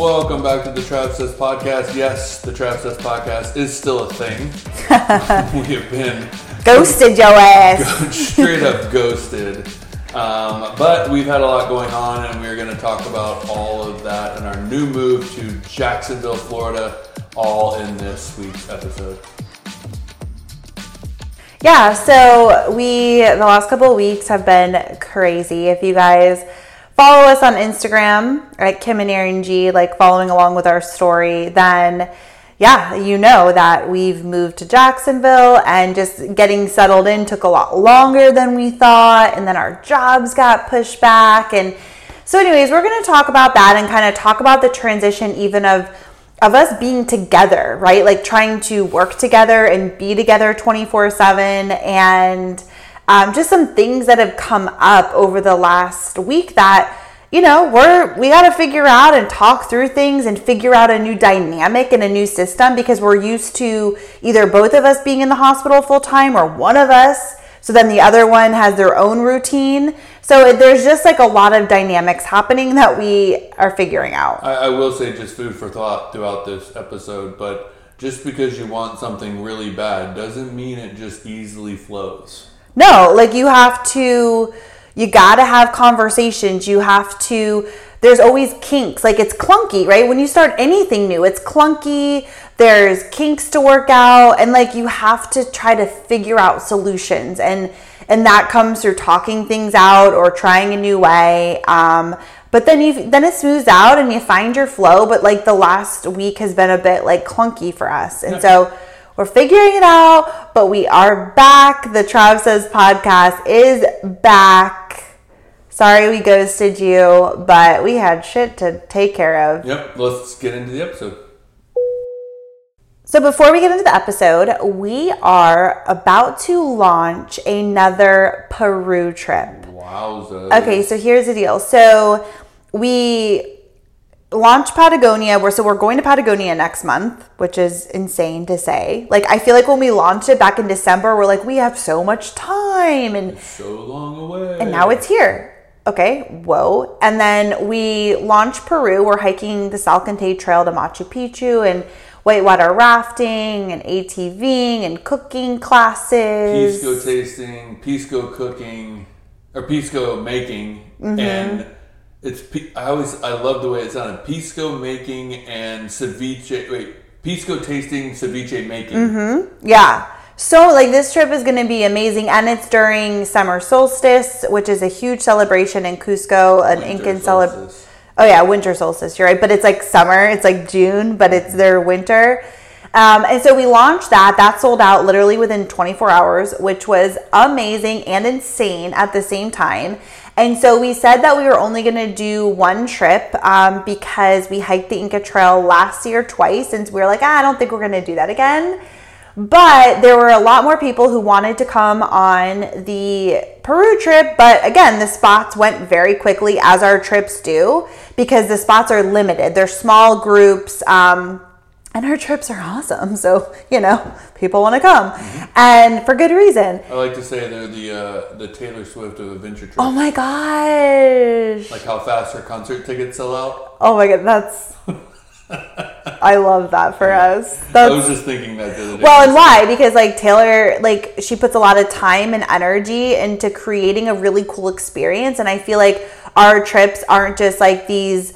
Welcome back to the Trav Says Podcast. Yes, the Trav Says Podcast is still a thing. we have been Ghosted your ass. straight up ghosted. Um, but we've had a lot going on, and we're going to talk about all of that and our new move to Jacksonville, Florida, all in this week's episode. Yeah, so we, the last couple of weeks have been crazy. If you guys follow us on Instagram at Kim and Aaron G, like following along with our story, then yeah, you know that we've moved to Jacksonville and just getting settled in took a lot longer than we thought. And then our jobs got pushed back. And so, anyways, we're going to talk about that and kind of talk about the transition, even of of us being together, right? Like trying to work together and be together 24 7 and um, just some things that have come up over the last week that you know we're we got to figure out and talk through things and figure out a new dynamic and a new system because we're used to either both of us being in the hospital full time or one of us. So then the other one has their own routine. So there's just like a lot of dynamics happening that we are figuring out. I, I will say just food for thought throughout this episode, but just because you want something really bad doesn't mean it just easily flows. No, like you have to, you gotta have conversations. You have to, there's always kinks. Like it's clunky, right? When you start anything new, it's clunky. There's kinks to work out. And like you have to try to figure out solutions. And, and that comes through talking things out or trying a new way. Um, but then you then it smooths out and you find your flow. But like the last week has been a bit like clunky for us. And so we're figuring it out, but we are back. The Trav Says podcast is back. Sorry we ghosted you, but we had shit to take care of. Yep, let's get into the episode. So before we get into the episode, we are about to launch another Peru trip. Wowza. Okay, so here's the deal. So we launched Patagonia. We're so we're going to Patagonia next month, which is insane to say. Like I feel like when we launched it back in December, we're like we have so much time and So long away. and now it's here. Okay, whoa. And then we launched Peru. We're hiking the Salcantay Trail to Machu Picchu and whitewater rafting and ATVing and cooking classes. pisco tasting, pisco cooking, or pisco making, Mm-hmm. and it's. I always I love the way it's on it sounded. Pisco making and ceviche. Wait, pisco tasting, ceviche making. Mm-hmm. Yeah. So like this trip is going to be amazing and it's during summer solstice, which is a huge celebration in Cusco, an Winter Incan celebration. Oh yeah, winter solstice. You're right, but it's like summer. It's like June, but it's their winter. Um, and so we launched that. That sold out literally within 24 hours, which was amazing and insane at the same time. And so we said that we were only going to do one trip um, because we hiked the Inca Trail last year twice, and we were like, ah, I don't think we're going to do that again. But there were a lot more people who wanted to come on the Peru trip. But again, the spots went very quickly, as our trips do, because the spots are limited. They're small groups. Um, and our trips are awesome. So, you know, people want to come. And for good reason. I like to say they're the uh, the Taylor Swift of adventure trips. Oh my gosh. like how fast her concert tickets sell out. Oh my god, that's. I love that for us. I was just thinking that the other day. Well, and why? Because like Taylor, like she puts a lot of time and energy into creating a really cool experience, and I feel like our trips aren't just like these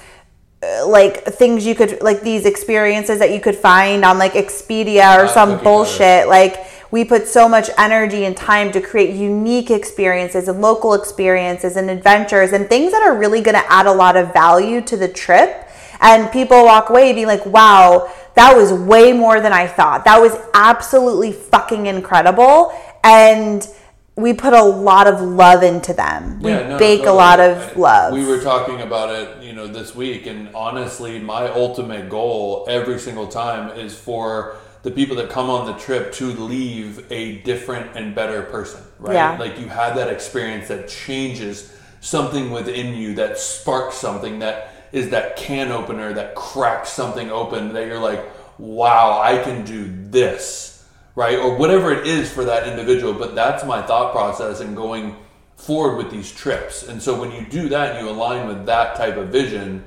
Uh, like things you could like these experiences that you could find on like Expedia or Not some bullshit. Like we put so much energy and time to create unique experiences and local experiences and adventures and things that are really going to add a lot of value to the trip. And people walk away being like, wow, that was way more than I thought. That was absolutely fucking incredible. And we put a lot of love into them. We Yeah, no, bake a totally. lot of love. We were talking about it, you know, this week, and honestly, my ultimate goal every single time is for the people that come on the trip to leave a different and better person, right? Yeah. Like you had that experience that changes something within you, that sparks something, that is that can opener that cracks something open that you're like, wow, I can do this, right? Or whatever it is for that individual. But that's my thought process and going forward with these trips. And so when you do that and you align with that type of vision,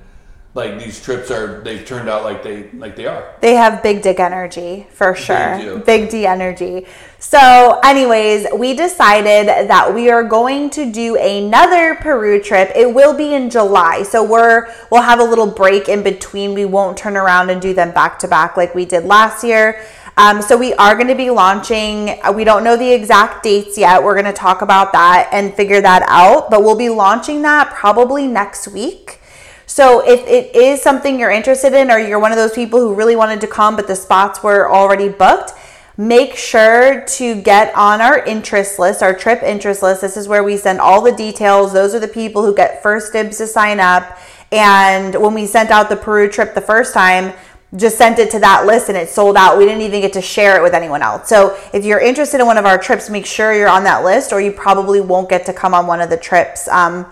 like these trips are they've turned out like they like they are. They have big dick energy for sure. Big D energy. So, anyways, we decided that we are going to do another Peru trip. It will be in July. So we're we'll have a little break in between. We won't turn around and do them back to back like we did last year. Um, so we are going to be launching. uh, We don't know the exact dates yet. We're going to talk about that and figure that out. But we'll be launching that probably next week. So if it is something you're interested in, or you're one of those people who really wanted to come, but the spots were already booked, make sure to get on our interest list, our trip interest list. This is where we send all the details. Those are the people who get first dibs to sign up. And when we sent out the Peru trip the first time, just sent it to that list and it sold out. We didn't even get to share it with anyone else. So if you're interested in one of our trips, make sure you're on that list, or you probably won't get to come on one of the trips. Um,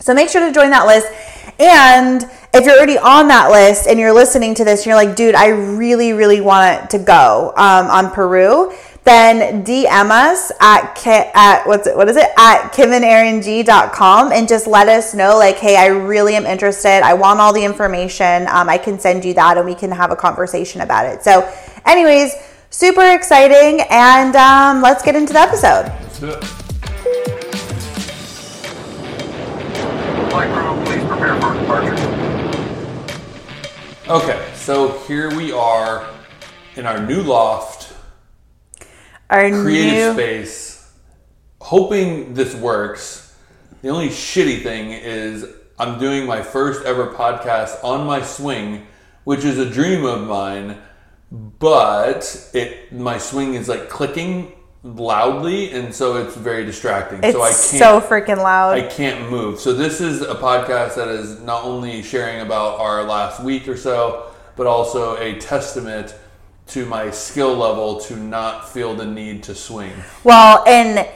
so make sure to join that list. And if you're already on that list and you're listening to this and you're like, dude, I really, really want to go um, on Peru, then DM us at, at what's it, what is it? At kimandarang.com and just let us know, like, hey, I really am interested. I want all the information. Um, I can send you that and we can have a conversation about it. So, anyways, super exciting. And um, let's get into the episode. Okay, so here we are in our new loft, Our creative new space, hoping this works. The only shitty thing is I'm doing my first ever podcast on my swing, which is a dream of mine, but it my swing is like clicking loudly and so it's very distracting. It's so I can't so freaking loud. I can't move. So this is a podcast that is not only sharing about our last week or so, but also a testament to my skill level to not feel the need to swing. Well, and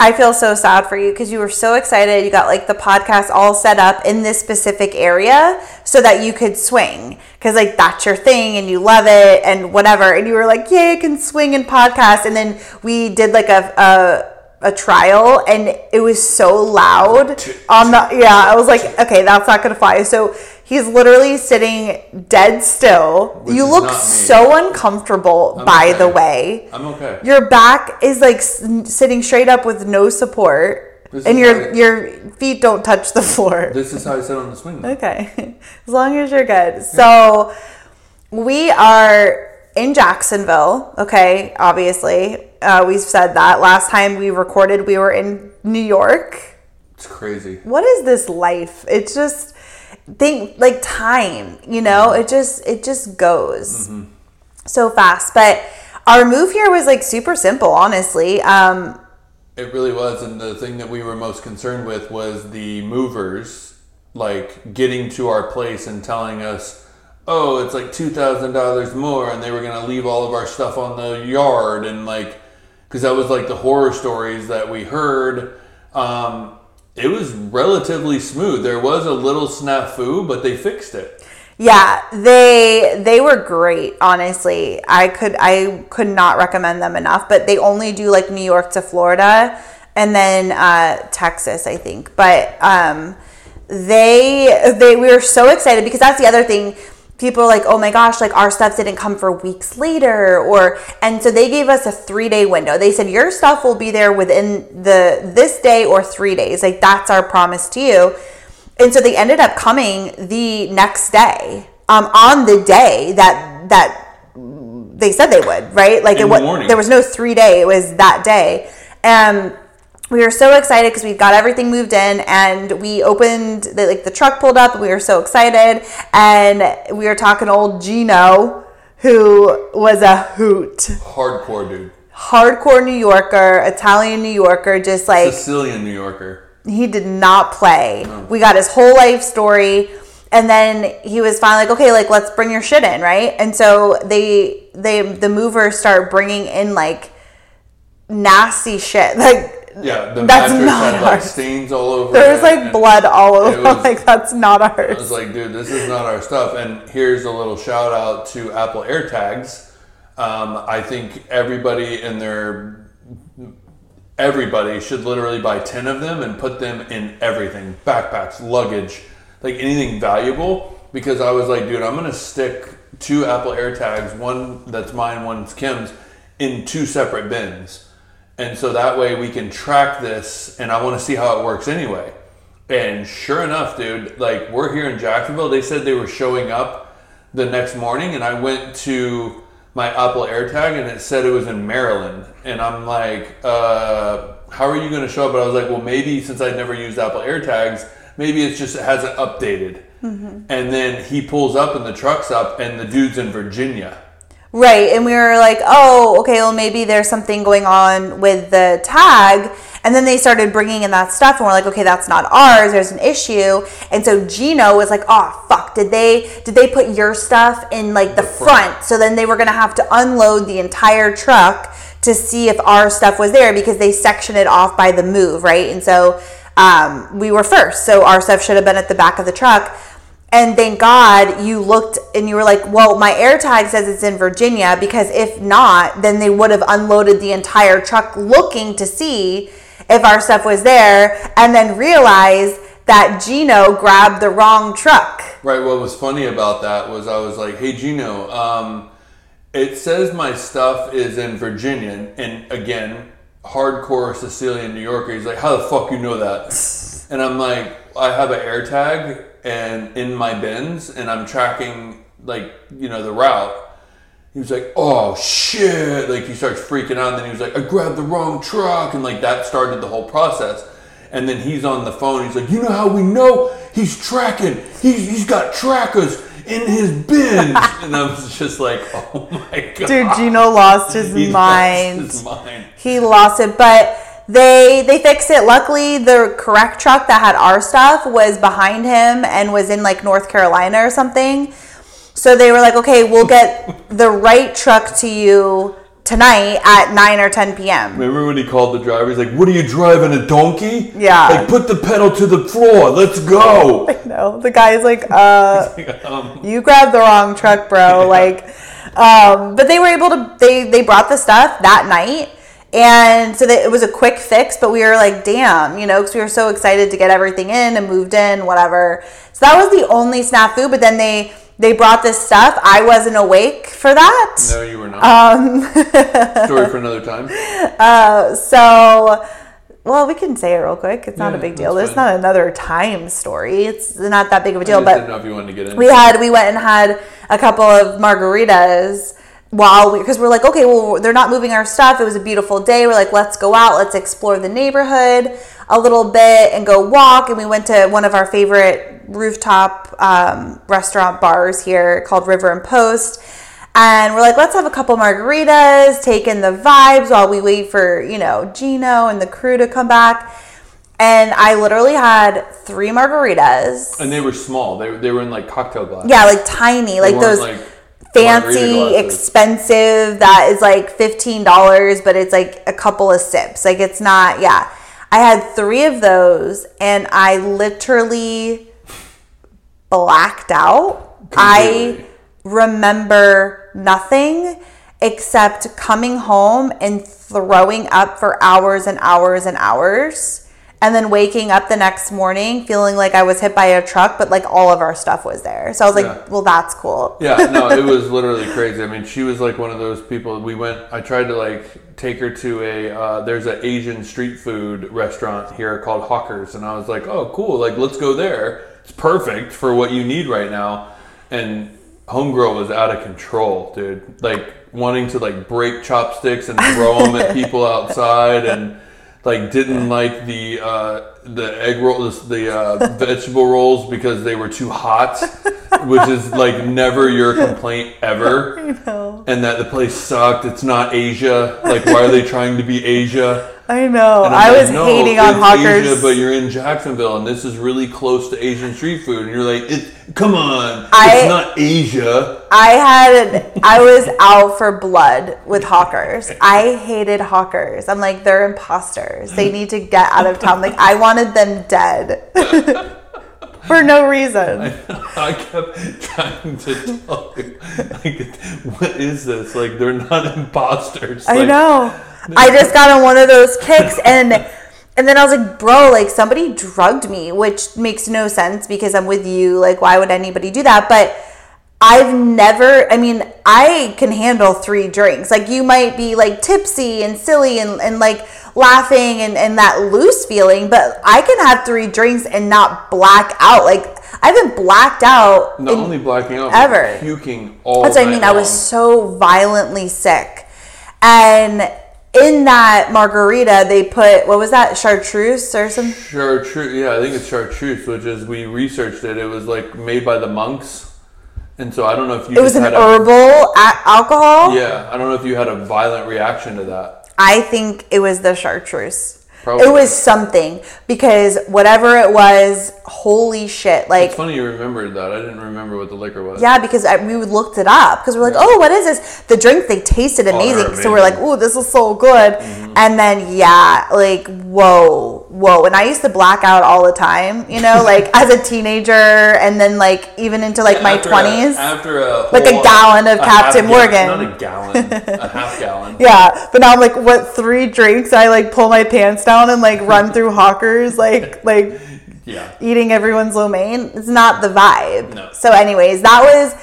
I feel so sad for you because you were so excited. You got like the podcast all set up in this specific area so that you could swing because like that's your thing and you love it and whatever. And you were like, "Yay, I can swing and podcast." And then we did like a. a a trial and it was so loud on the yeah i was like okay that's not gonna fly so he's literally sitting dead still Which you look so uncomfortable I'm by okay. the way I'm okay. your back is like sitting straight up with no support, This and your how- your feet don't touch the floor. This is how I sit on the swing. Okay, as long as you're good. So we are in Jacksonville. Okay, obviously uh, we've said that. Last time we recorded, we were in New York. It's crazy. What is this life? It's just think like time. You know, it just it just goes so fast. But our move here was like super simple, honestly. Um, It really was, and the thing that we were most concerned with was the movers, like getting to our place and telling us, "Oh, it's like two thousand dollars more," and they were gonna leave all of our stuff on the yard, and like, because that was like the horror stories that we heard. Um, it was relatively smooth. There was a little snafu, but they fixed it. Yeah, they they were great, honestly. I could I could not recommend them enough, but they only do like New York to Florida and then uh, Texas, I think. But um, they they we were so excited because that's the other thing. People are like, oh my gosh, like our stuff didn't come for weeks later, or and so they gave us a three day window. They said your stuff will be there within the this day or three days. Like that's our promise to you. And so they ended up coming the next day, um, on the day that that they said they would, right? Like In it was there was no three day; it was that day. And we were so excited because we got everything moved in, and we opened the, like the truck pulled up. And we were so excited, and we were talking to old Gino, who was a hoot, Hardcore, dude. hardcore New Yorker, Italian New Yorker, just like Sicilian New Yorker. he did not play. We got his whole life story, and then he was finally like, okay, like let's bring your shit in, right? And so they they the movers start bringing in like nasty shit, like Yeah, the That's mattress not had like stains all over. there's it, like blood all over. was- like that's not ours. I was like, dude, this is not our stuff. And here's a little shout out to Apple AirTags. Um, I think everybody in their everybody should literally buy ten of them and put them in everything, backpacks, luggage, like anything valuable. because I was like, dude, I'm gonna stick two Apple AirTags, one that's mine, one's Kim's, in two separate bins, and so that way we can track this. And I want to see how it works anyway. And sure enough, dude, like we're here in Jacksonville. They said they were showing up the next morning, and I went to my Apple AirTag, and it said it was in Maryland. And I'm like, uh, how are you going to show up? But I was like, well, maybe since I'd never used Apple AirTags, maybe it's just it hasn't updated. And then he pulls up, and the truck's up, and the dude's in Virginia. Right. And we were like, oh, okay, well, maybe there's something going on with the tag. And then they started bringing in that stuff, and we're like, okay, that's not ours. There's an issue. And so Gino was like, oh, fuck, did they did they put your stuff in like the, front. front. So then they were gonna have to unload the entire truck to see if our stuff was there because they section it off by the move, right? And so um, we were first, so our stuff should have been at the back of the truck. And thank God you looked and you were like, well, my AirTag says it's in Virginia because if not, then they would have unloaded the entire truck looking to see if our stuff was there and then realized that Gino grabbed the wrong truck. Right. What was funny about that was I was like, "Hey Gino, um, it says my stuff is in Virginia, and again, hardcore Sicilian New Yorker. He's like, how the fuck you know that? And I'm like, I have an AirTag and in my bins, and I'm tracking like you know the route. He was like, "Oh shit!" Like he starts freaking out, and then he was like, "I grabbed the wrong truck," and like that started the whole process. And then he's on the phone. He's like, "You know how we know he's tracking? He's he's got trackers in his bins." and I was just like, "Oh my god!" Dude, Gino lost his He lost his mind. he lost it but they they fixed it luckily the correct truck that had our stuff was behind him and was in like north carolina or something so they were like okay we'll get the right truck to you tonight at 9 or 10 p.m Remember when he called the driver? He's like, "What are you driving? A donkey?" Yeah. Like, put the pedal to the floor. Let's go. no the guy's like uh um, you grabbed the wrong truck bro like um but they were able to they they brought the stuff that night and so that it was a quick fix but we were like damn you know because we were so excited to get everything in and moved in whatever so that was the only snafu but then they they brought this stuff i wasn't awake for that no, you were not. um Story for another time. uh, so well we can say it real quick it's not Yeah, a big deal there's fine. not another time story it's not that big of a deal but didn't know if you wanted to get in. we had we went and had a couple of margaritas while we because we're like okay well they're not moving our stuff. It was a beautiful day. We're like let's go out. Let's explore the neighborhood a little bit and go walk. And we went to one of our favorite rooftop um, restaurant bars here called river and post. And we're like let's have a couple margaritas take in the vibes while we wait for you know gino and the crew to come back. And i literally had three margaritas. And they were small. They, they were in like cocktail glasses. yeah, like tiny, like those like, fancy, expensive that is like fifteen dollars, but it's like a couple of sips. Like it's not. Yeah, I had three of those, and I literally blacked out. I remember nothing except coming home and throwing up for hours and hours and hours. And then waking up the next morning feeling like I was hit by a truck, but like all of our stuff was there. So I was like, Yeah. well, that's cool. Yeah, no, it was literally crazy. I mean, she was like one of those people. We went. I tried to like take her to a. Uh, there's an Asian street food restaurant here called Hawkers, and I was like, oh, cool. Like, let's go there. It's perfect for what you need right now. And homegirl was out of control, dude. Like wanting to like break chopsticks and throw them at people outside, and like didn't like the uh, the egg rolls, the uh, vegetable rolls because they were too hot, which is like never your complaint ever. I know. And that the place sucked. It's not Asia. Like, why are they trying to be Asia? I know. I like, was "No, hating on Hawkers. Asia, but you're in Jacksonville, and this is really close to Asian street food. And you're like, it, come on, I- it's not Asia. I had I was out for blood with hawkers. I hated hawkers. I'm like they're imposters. They need to get out of town. Like I wanted them dead for no reason. I kept trying to tell you, like, what is this? Like, they're not imposters. I Like, know. I just got on one of those kicks and And then I was like, bro, like somebody drugged me, which makes no sense because I'm with you. Like, why would anybody do that? But I've never, I mean, I can handle three drinks. Like, you might be like tipsy and silly and, and like laughing and, and that loose feeling, but I can have three drinks and not black out. Like, I haven't blacked out. Not only blacking out, ever. puking all. That's what I mean. I was so violently sick. And in that margarita, they put, what was that, chartreuse or something? Chartreuse, yeah, I think it's chartreuse, which is we researched it. It was like made by the monks, and so I don't know if you. It was an herbal a- alcohol. Yeah, I don't know if you had a violent reaction to that. I think it was the chartreuse. Probably. It was something because whatever it was, holy shit! Like, It's funny you remembered that. I didn't remember what the liquor was. yeah, because I, we looked it up because we're like, oh, what is this? The drink they tasted oh, they're amazing, so we're like, oh, this is so good. Mm-hmm. And then yeah, like whoa, whoa. And I used to black out all the time, you know, like as a teenager, and then like even into like my twenties. after a Like a gallon of a Captain Morgan. not a gallon, a half gallon. Yeah, but now I'm like, what three drinks? I like pull my pants down and like run through Hawkers, like like Yeah. eating everyone's lo mein. It's not the vibe. No. So, anyways, that was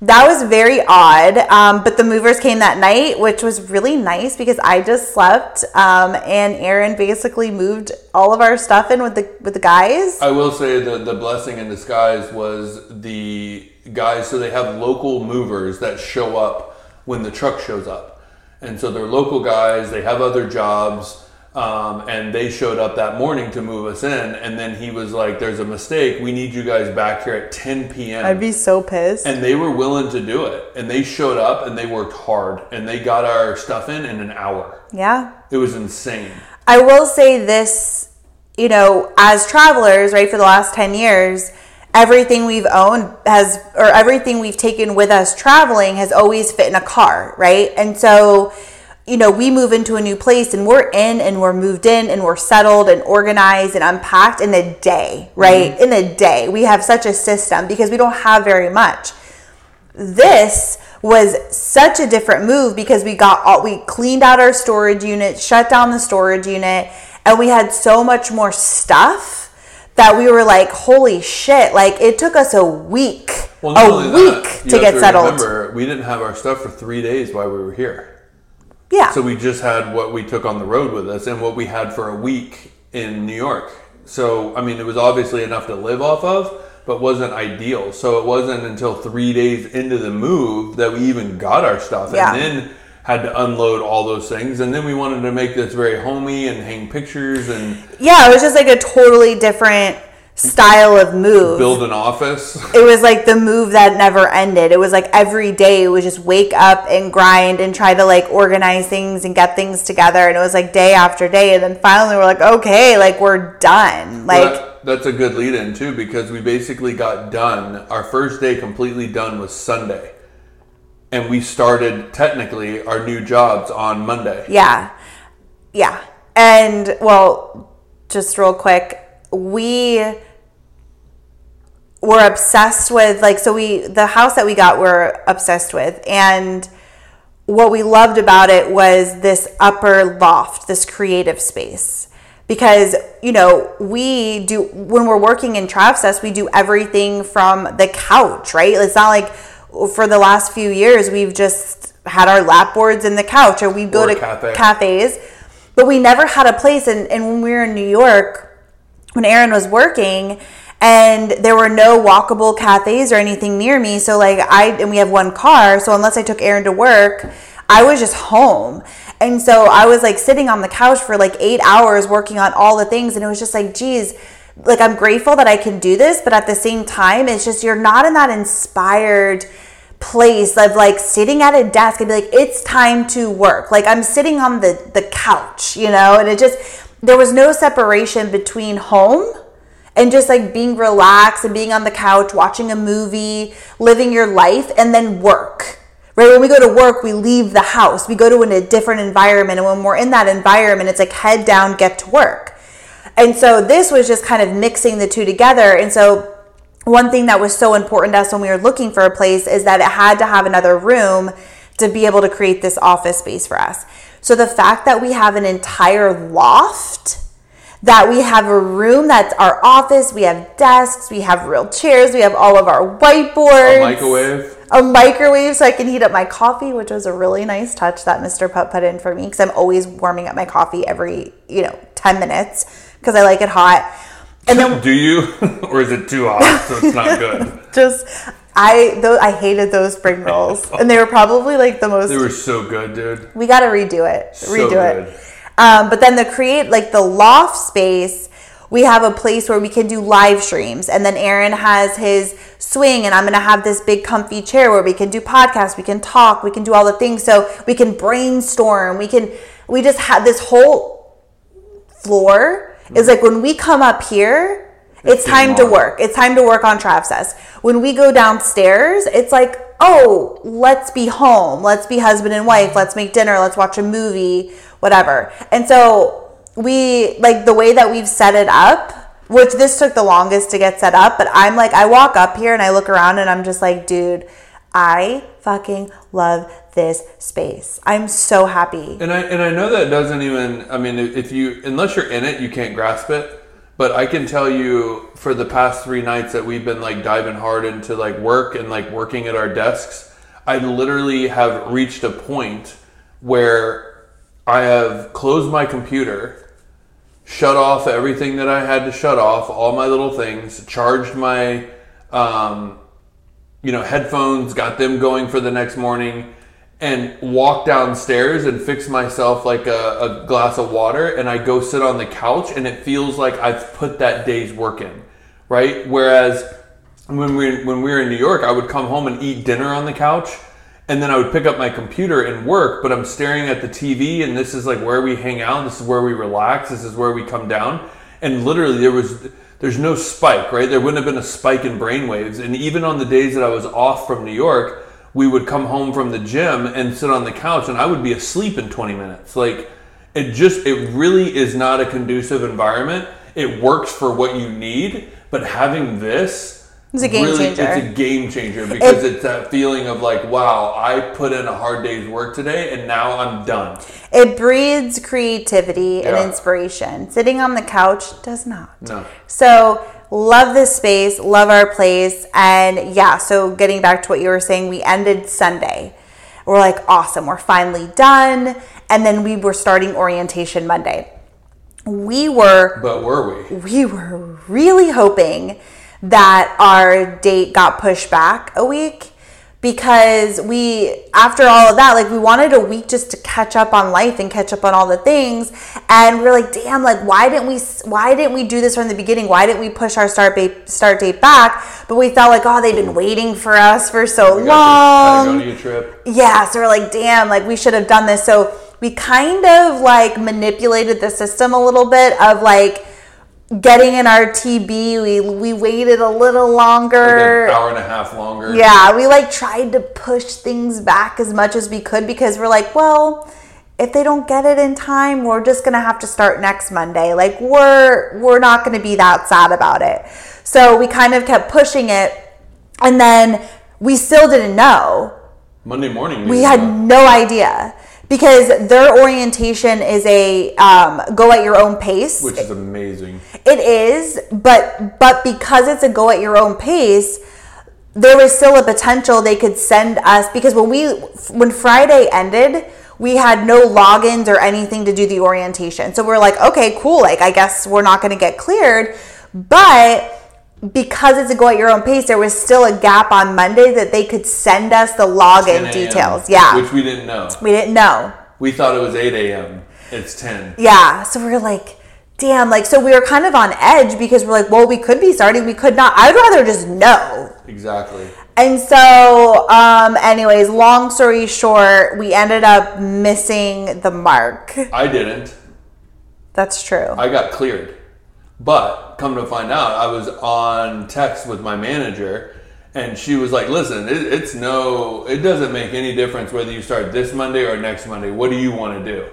that was very odd. Um, but the movers came that night, which was really nice because I just slept, um, and Aaron basically moved all of our stuff in with the with the guys. I will say the the blessing in disguise was the guys. So they have local movers that show up when the truck shows up, and so they're local guys. They have other jobs, um, and they showed up that morning to move us in. And then he was like, "There's a mistake. We need you guys back here at 10 p.m." I'd be so pissed. and they were willing to do it, and they showed up and they worked hard, and they got our stuff in in an hour. yeah. It was insane. I will say this, you know, as travelers, right, for the last 10 years, everything we've owned has, or everything we've taken with us traveling has always fit in a car, right? And so, you know, we move into a new place and we're in and we're moved in and we're settled and organized and unpacked in a day, right? Mm-hmm. In a day. We have such a system because we don't have very much this was such a different move because we got all we cleaned out our storage unit, shut down the storage unit, and we had so much more stuff that we were like, holy shit, like it took us a week, Well, a week that, to get settled. Remember, we didn't have our stuff for three days while we were here. Yeah. So we just had what we took on the road with us and what we had for a week in New York. So I mean, it was obviously enough to live off of, but wasn't ideal. So it wasn't until three days into the move that we even got our stuff, Yeah. and then had to unload all those things. And then we wanted to make this very homey and hang pictures and yeah, it was just like a totally different style of move. build an office. it was like the move that never ended. It was like every day it was just wake up and grind and try to like organize things and get things together. And it was like day after day. And then finally we're like, okay, like we're done. Like, Well, that- that's a good lead in too because we basically got done. Our first day completely done was Sunday, and we started technically our new jobs on Monday. yeah. Yeah. And well, just real quick, we were obsessed with like so we the house that we got we're obsessed with. And what we loved about it was this upper loft this creative space. Because you know we do when we're working in Travsess we do everything from the couch right? It's not like for the last few years we've just had our lap boards in the couch or we go Or to cafe. cafes. But we never had a place. And, and when we were in New York when Aaron was working and there were no walkable cafes or anything near me. So like I and we have one car, so unless I took Aaron to work, I was just home. And so I was like sitting on the couch for like 8 hours working on all the things and it was just like geez, like I'm grateful that I can do this, but at the same time it's just you're not in that inspired place of like sitting at a desk and be like it's time to work like i'm sitting on the the couch you know and it just there was no separation between home and just like being relaxed and being on the couch watching a movie living your life and then work right? When we go to work we leave the house. We go to a different environment and when we're in that environment it's like head down get to work. And so this was just kind of mixing the two together. And so one thing that was so important to us when we were looking for a place is that it had to have another room to be able to create this office space for us. So the fact that we have an entire loft that we have a room that's our office. We have desks, we have real chairs, we have all of our whiteboards, A microwave. a microwave so I can heat up my coffee, which was a really nice touch that Mr. Putt put in for me because I'm always warming up my coffee every, you know, 10 minutes because I like it hot. And then Do you, or is it too hot so it's not good? just I though I hated those spring rolls, and they were probably like the most. They were so good, dude. we got to redo it. So redo good. it. Um, but then the create like the loft space, we have a place where we can do live streams, and then Aaron has his swing, and I'm gonna have this big comfy chair where we can do podcasts, we can talk, we can do all the things. So we can brainstorm. We can. We just have this whole floor is like when we come up here. It's, It's time to work. It's time to work on Travsess. When we go downstairs, it's like, oh, let's be home. Let's be husband and wife. Let's make dinner. Let's watch a movie, whatever. And so we, like, the way that we've set it up, which this took the longest to get set up, but I'm like, I walk up here and I look around and I'm just like, dude, I fucking love this space. I'm so happy. And I and I know that doesn't even. I mean, if you unless you're in it, you can't grasp it. But I can tell you, for the past three nights that we've been like diving hard into like work and like working at our desks, I literally have reached a point where I have closed my computer, shut off everything that I had to shut off, all my little things, charged my, um, you know, headphones, got them going for the next morning, and walk downstairs and fix myself like a, a glass of water, and I go sit on the couch, and it feels like I've put that day's work in, right? Whereas when we when we were in New York, I would come home and eat dinner on the couch, and then I would pick up my computer and work. But I'm staring at the TV, and this is like where we hang out. This is where we relax. This is where we come down. And literally, there was there's no spike, right? There wouldn't have been a spike in brainwaves. And even on the days that I was off from New York, we would come home from the gym and sit on the couch, and I would be asleep in 20 minutes. Like it just it really is not a conducive environment. It works for what you need, but having this It's a game changer. It's a game changer because it's that feeling of like, wow, I put in a hard day's work today, and now I'm done. It breeds creativity and inspiration. Sitting on the couch does not. No. So, love this space, love our place. And yeah, so getting back to what you were saying, we ended Sunday. We're like, awesome, we're finally done. And then we were starting orientation Monday. We were But were we? we were really hoping that our date got pushed back a week because we after all of that like we wanted a week just to catch up on life and catch up on all the things and we're like damn like why didn't we why didn't we do this from the beginning why didn't we push our start date start date back but we felt like oh they've been waiting for us for so We long the Patagonia trip. yeah, so we're like, damn, like we should have done this. So we kind of like manipulated the system a little bit of like getting in our TB. We we waited a little Like longer. an hour and a half longer. Yeah, we like tried to push things back as much as we could because we're like, well, if they don't get it in time, we're just gonna have to start next Monday. Like we're we're not gonna be that sad about it. So we kind of kept pushing it, and then we still didn't know Monday morning. we had no idea because their orientation is a um, go at your own pace which is amazing. it is but but because it's a go at your own pace there was still a potential they could send us because when we when friday ended we had no logins or anything to do the orientation so we're like okay cool like i guess we're not going to get cleared but because it's a go at your own pace there was still a gap on monday that they could send us the login details yeah Which we didn't know. we didn't know We thought it was 8 a.m. It's 10. Yeah. So we were like, damn, like, so we were kind of on edge because we're like, well, we could be starting, we could not. I'd rather just know. Exactly. And so, um, anyways, long story short, we ended up missing the mark. I didn't. That's true. I got cleared. But come to find out, I was on text with my manager, and she was like, "Listen, it, it's no, it doesn't make any difference whether you start this Monday or next Monday. What do you want to do?"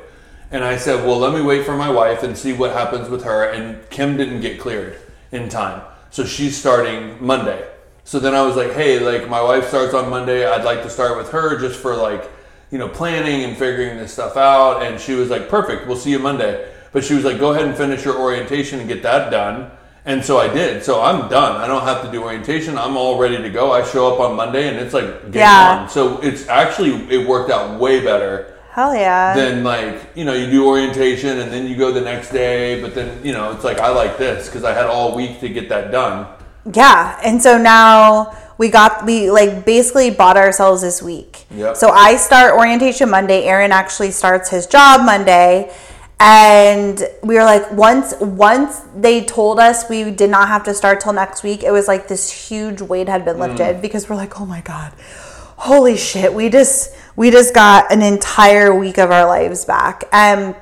And I said, "Well, let me wait for my wife and see what happens with her." And Kim didn't get cleared in time, so she's starting Monday. So then I was like, "Hey, like my wife starts on Monday. I'd like to start with her just for like." You know, planning and figuring this stuff out, and she was like, "Perfect. We'll see you Monday." But she was like, "Go ahead and finish your orientation and get that done." And so I did. So I'm done. I don't have to do orientation. I'm all ready to go. I show up on Monday, and it's like game Yeah. on. So it's actually it worked out way better Hell yeah. then like you know you do orientation and then you go the next day but then you know it's like i like this because i had all week to get that done Yeah, and so now we got we like basically bought ourselves this week. Yep. So I start orientation Monday. Aaron actually starts his job Monday, and we were like once once they told us we did not have to start till next week. It was like this huge weight had been lifted because we're like, oh my god, holy shit, we just we just got an entire week of our lives back. Um,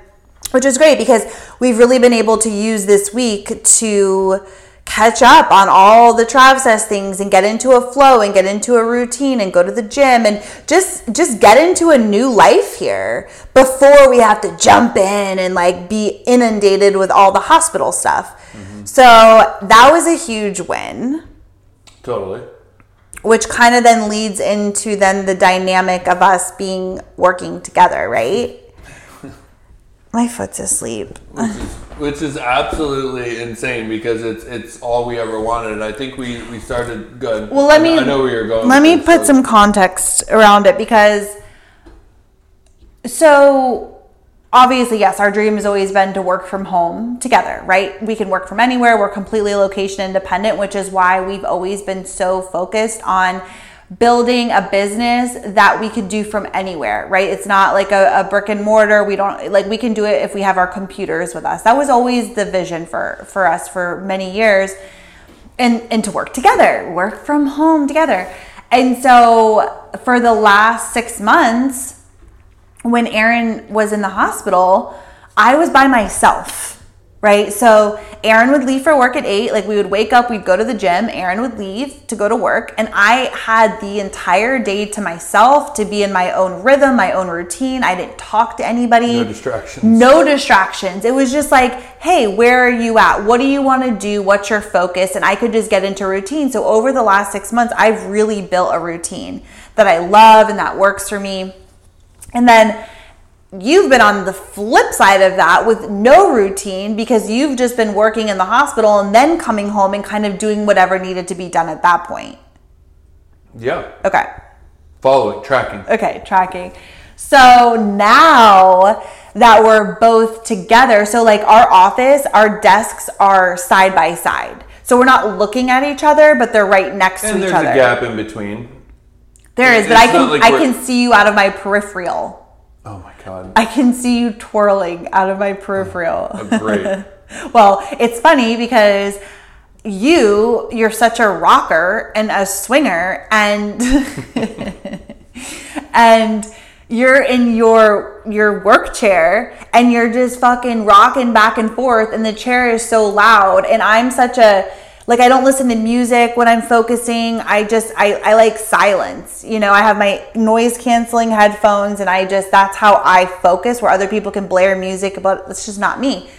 which is great because we've really been able to use this week to catch up on all the Travsess things and get into a flow and get into a routine and go to the gym and just just get into a new life here before we have to jump in and like be inundated with all the hospital stuff. Mm-hmm. So that was a huge win totally which kind of then leads into then the dynamic of us being working together, right? My foot's asleep. which is absolutely insane because it's it's all we ever wanted and i think we we started good Well, let I- me i know where you're going Let me put so- some context around it because so obviously yes, our dream has always been to work from home together, right? We can work from anywhere. We're completely location independent, which is why we've always been so focused on building a business that we could do from anywhere, right? It's not like a, a brick and mortar. We don't like we can do it if we have our computers with us. That was always the vision for for us for many years and and to work together, work from home together. And so for the last 6 months when Aaron was in the hospital, I was by myself, right? So Aaron would leave for work at 8, like we would wake up, we'd go to the gym, Aaron would leave to go to work, and I had the entire day to myself to be in my own rhythm, my own routine. I didn't talk to anybody. no distractions No distractions. It was just like, hey, where are you at? What do you want to do? What's your focus? And I could just get into routine. So over the last six months, I've really built a routine that I love and that works for me. And then you've been on the flip side of that with no routine because you've just been working in the hospital and then coming home and kind of doing whatever needed to be done at that point. yeah Okay. following tracking Okay, tracking. So now that we're both together, so like our office, our desks are side by side. So we're not looking at each other, but they're right next and to each other. There's a gap in between There is, but I can like I can see you out of my peripheral. Oh my god I can see you twirling out of my peripheral. Oh, great well, it's funny because you you're such a rocker and a swinger and and you're in your your work chair and you're just fucking rocking back and forth and the chair is so loud and I'm such a like I don't listen to music when I'm focusing. I just I, I like silence. You know, I have my noise canceling headphones and I just that's how I focus where other people can blare music but it's just not me.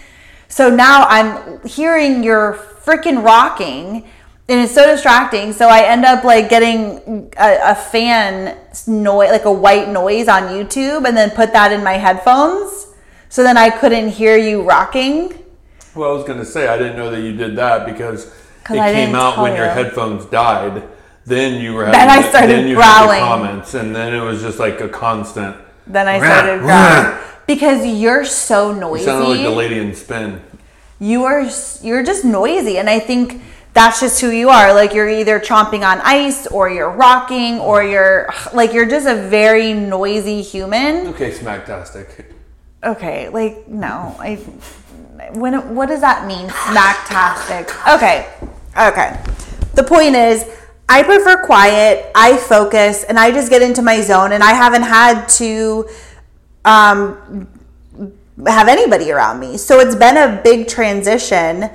So now I'm hearing your freaking rocking and it's so distracting. So I end up like getting a, a fan noise, like a white noise on YouTube and then put that in my headphones. So then I couldn't hear you rocking. well i was gonna say i didn't know that you did that because 'Cause it I came out when your headphones died. Then you were Then I started then you growling. comments and then it was just like a constant Then I started growling. Because you're so you noisy. sounded like the lady in spin. You are you're just noisy and i think that's just who you are. Like you're either chomping on ice or you're rocking or you're like you're just a very noisy human. Okay smacktastic. Okay like no i when what does that mean smacktastic? Okay okay the point is i prefer quiet i focus and i just get into my zone and i haven't had to um have anybody around me. So it's been a big transition.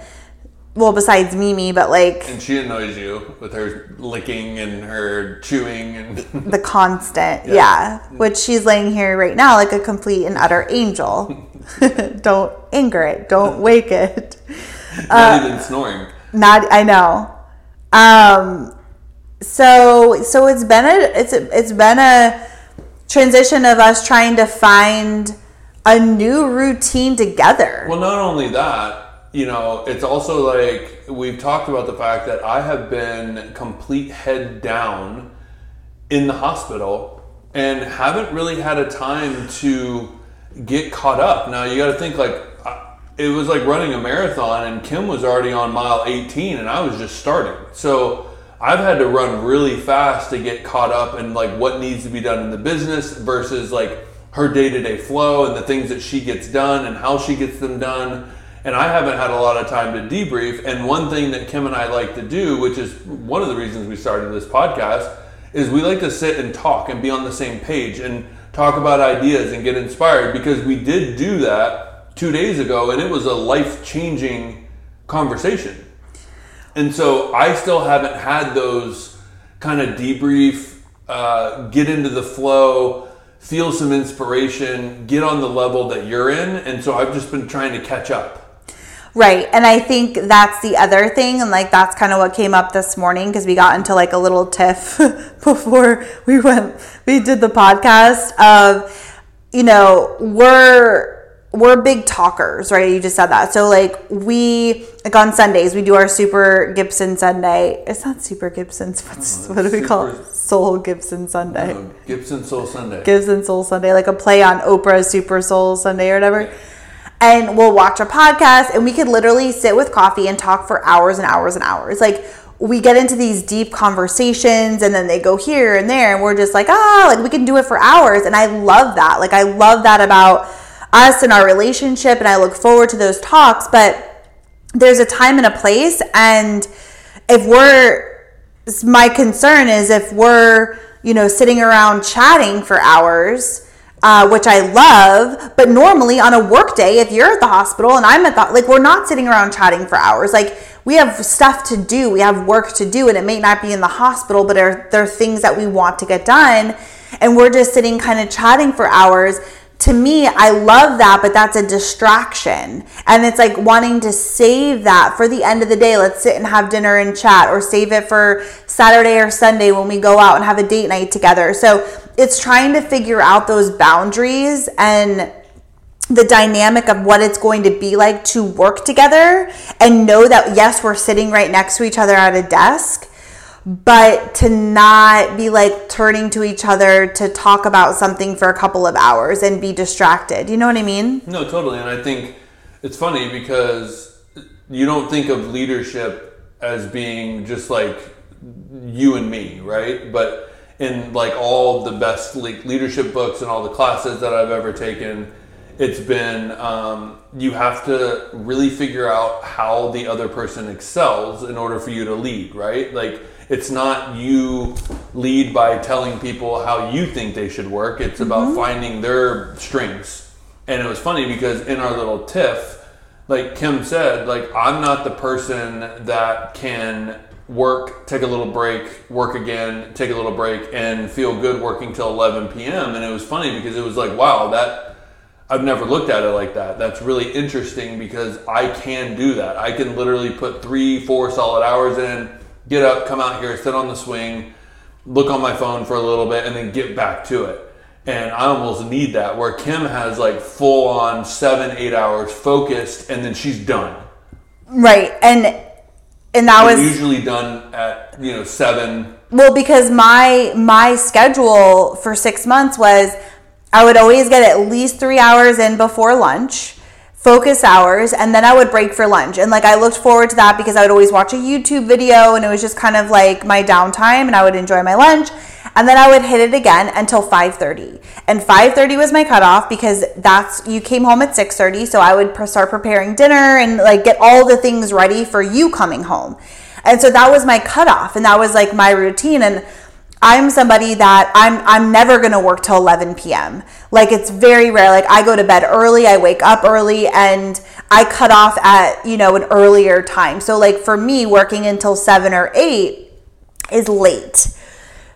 Well, besides Mimi, but like And she annoys you with her licking and her chewing and the constant, yeah. Which she's laying here right now like a complete and utter angel. don't anger it. Don't wake it. not even snoring. Not I know. Um so so it's been a it's a, it's been a transition of us trying to find a new routine together. Well, not only that, you know, it's also like we've talked about the fact that I have been complete head down in the hospital and haven't really had a time to get caught up. Now, you got to think like it was like running a marathon, and Kim was already on mile 18, and I was just starting. So I've had to run really fast to get caught up in like what needs to be done in the business versus like her day to day flow and the things that she gets done and how she gets them done. And I haven't had a lot of time to debrief. And one thing that Kim and I like to do, which is one of the reasons we started this podcast, is we like to sit and talk and be on the same page and talk about ideas and get inspired because we did do that two days ago and it was a life changing conversation. And so I still haven't had those kind of debrief, uh, get into the flow, feel some inspiration, get on the level that you're in. And so I've just been trying to catch up. Right. And I think that's the other thing. And like that's kind of what came up this morning because we got into like a little tiff before we went, we did the podcast of, you know, we're, we're big talkers, right? You just said that. So like we like on Sundays we do our Super Gibson Sunday. It's not Super Gibson's. What's what do we call it? Soul Gibson Sunday. Um, Gibson Soul Sunday. Gibson Soul Sunday, like a play on Oprah's Super Soul Sunday or whatever. And we'll watch a podcast and we could literally sit with coffee and talk for hours and hours and hours. Like we get into these deep conversations and then they go here and there and we're just like, ah, like we can do it for hours. And I love that. Like I love that about us and our relationship and I look forward to those talks. But there's a time and a place and if we're my concern is if we're you know sitting around chatting for hours uh, which i love but normally on a work day if you're at the hospital and i'm at the like we're not sitting around chatting for hours like we have stuff to do we have work to do and it may not be in the hospital but there, there are things that we want to get done and we're just sitting kind of chatting for hours to me, I love that, but that's a distraction. And it's like wanting to save that for the end of the day. Let's sit and have dinner and chat, or save it for Saturday or Sunday when we go out and have a date night together. So it's trying to figure out those boundaries and the dynamic of what it's going to be like to work together and know that, yes, we're sitting right next to each other at a desk but to not be like turning to each other to talk about something for a couple of hours and be distracted. You know what I mean? No, totally. And I think it's funny because you don't think of leadership as being just like you and me, right? But in like all the best le- leadership books and all the classes that I've ever taken, it's been um, you have to really figure out how the other person excels in order for you to lead, right? Like it's not you lead by telling people how you think they should work. It's mm-hmm. about finding their strengths. And it was funny because in our little tiff, like Kim said, like I'm not the person that can work, take a little break, work again, take a little break, and feel good working till 11 p.m. And it was funny because it was like, wow, that I've never looked at it like that. That's really interesting because I can do that. I can literally put three, four solid hours in, get up, come out here, sit on the swing, look on my phone for a little bit, and then get back to it. And I almost need that where Kim has like full on seven, eight hours focused, and then she's done. Right. And and that I'm was usually done at you know seven. well because my my schedule for 6 months was I would always get at least 3 hours in before lunch. Focus hours, and then I would break for lunch. And like I looked forward to that because I would always watch a YouTube video, and it was just kind of like my downtime, and I would enjoy my lunch. and then I would hit it again until 5:30. And 5:30 was my cutoff because that's you came home at 6:30, so I would start preparing dinner and like get all the things ready for you coming home. And so that was my cutoff, and that was like my routine. And I'm somebody that I'm I'm never gonna work till 11 p.m. Like it's very rare. Like I go to bed early, I wake up early, and I cut off at you know an earlier time. So like for me, working until seven or eight is late.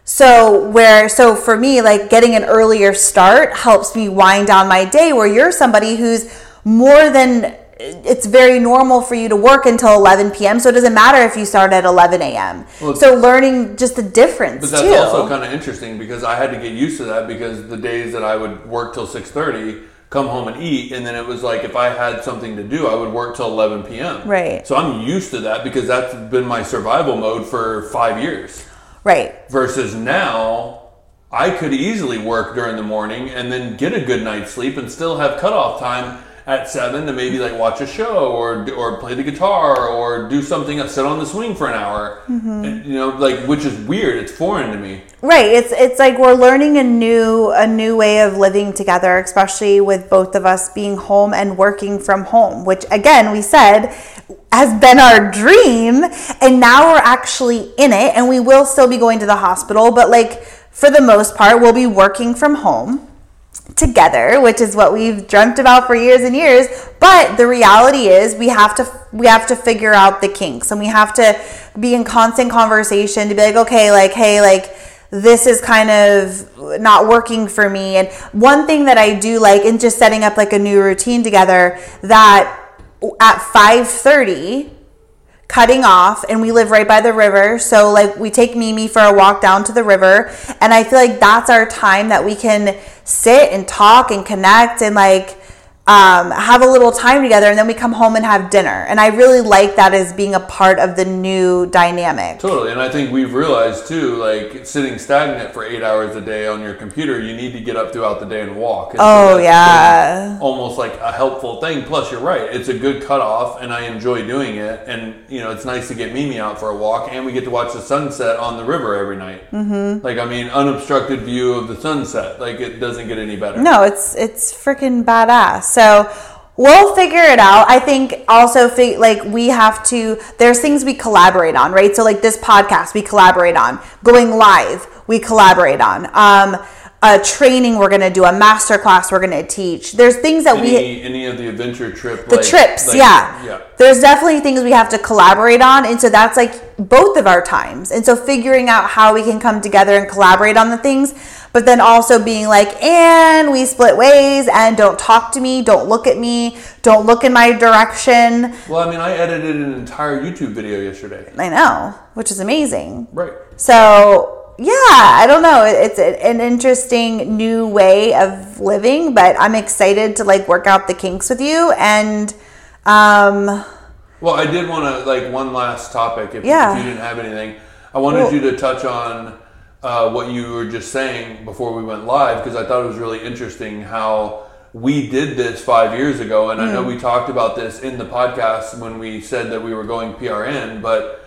So where so for me like getting an earlier start helps me wind down my day where you're somebody who's more than it's very normal for you to work until 11 p.m. So it doesn't matter if you start at 11 a.m. Well, so learning just the difference But that's too. also kind of interesting because I had to get used to that because the days that I would work till six thirty, come home and eat, and then it was like if I had something to do, I would work till 11 p.m. Right. So I'm used to that because that's been my survival mode for five years. Right. Versus now, I could easily work during the morning and then get a good night's sleep and still have cutoff time at seven to maybe like watch a show or or play the guitar or do something sit on the swing for an hour Mm-hmm. and, you know like which is weird it's foreign to me Right. It's it's like we're learning a new a new way of living together, especially with both of us being home and working from home, which again we said has been our dream and now we're actually in it and we will still be going to the hospital, but like for the most part we'll be working from home together which is what we've dreamt about for years and years. But the reality is we have to we have to figure out the kinks and we have to be in constant conversation to be like okay like hey like this is kind of not working for me. And one thing that i do like in just setting up like a new routine together that at 5:30 cutting off and we live right by the river so like we take mimi for a walk down to the river and i feel like that's our time that we can sit and talk and connect and like um, have a little time together and then we come home and have dinner. And i really like that as being a part of the new dynamic. Totally and i think we've realized too like sitting stagnant for eight hours a day on your computer you need to get up throughout the day and walk. And oh that's yeah. almost like a helpful thing. Plus you're right it's a good cutoff and i enjoy doing it. And you know it's nice to get mimi out for a walk and we get to watch the sunset on the river every night. Mm-hmm. like i mean unobstructed view of the sunset. Like it doesn't get any better. No, it's it's freaking badass. So we'll figure it out. I think also like we have to. There's things we collaborate on, right? So like this podcast, we collaborate on. Going live, we collaborate on. Um, a training we're gonna do, a master class we're gonna teach. There's things that we any, any of the adventure trip the like- trips like- yeah. yeah there's definitely things we have to collaborate on and so that's like both of our times and so figuring out how we can come together and collaborate on the things but then also being like and we split ways and don't talk to me don't look at me don't look in my direction well i mean i edited an entire youtube video yesterday i know which is amazing right so yeah, I don't know. It's an interesting new way of living, but I'm excited to like work out the kinks with you. And um, Well, I did want to like one last topic. If, Yeah. if you didn't have anything, I wanted Well- you to touch on uh, what you were just saying before we went live because I thought it was really interesting how we did this five years ago, and I know we talked about this in the podcast when we said that we were going PRN, but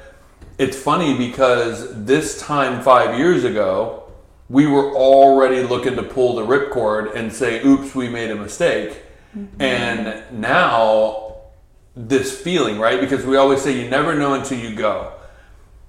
it's funny because this time five years ago. We were already looking to pull the ripcord and say, "Oops, we made a mistake," and now this feeling, right? Because we always say you never know until you go.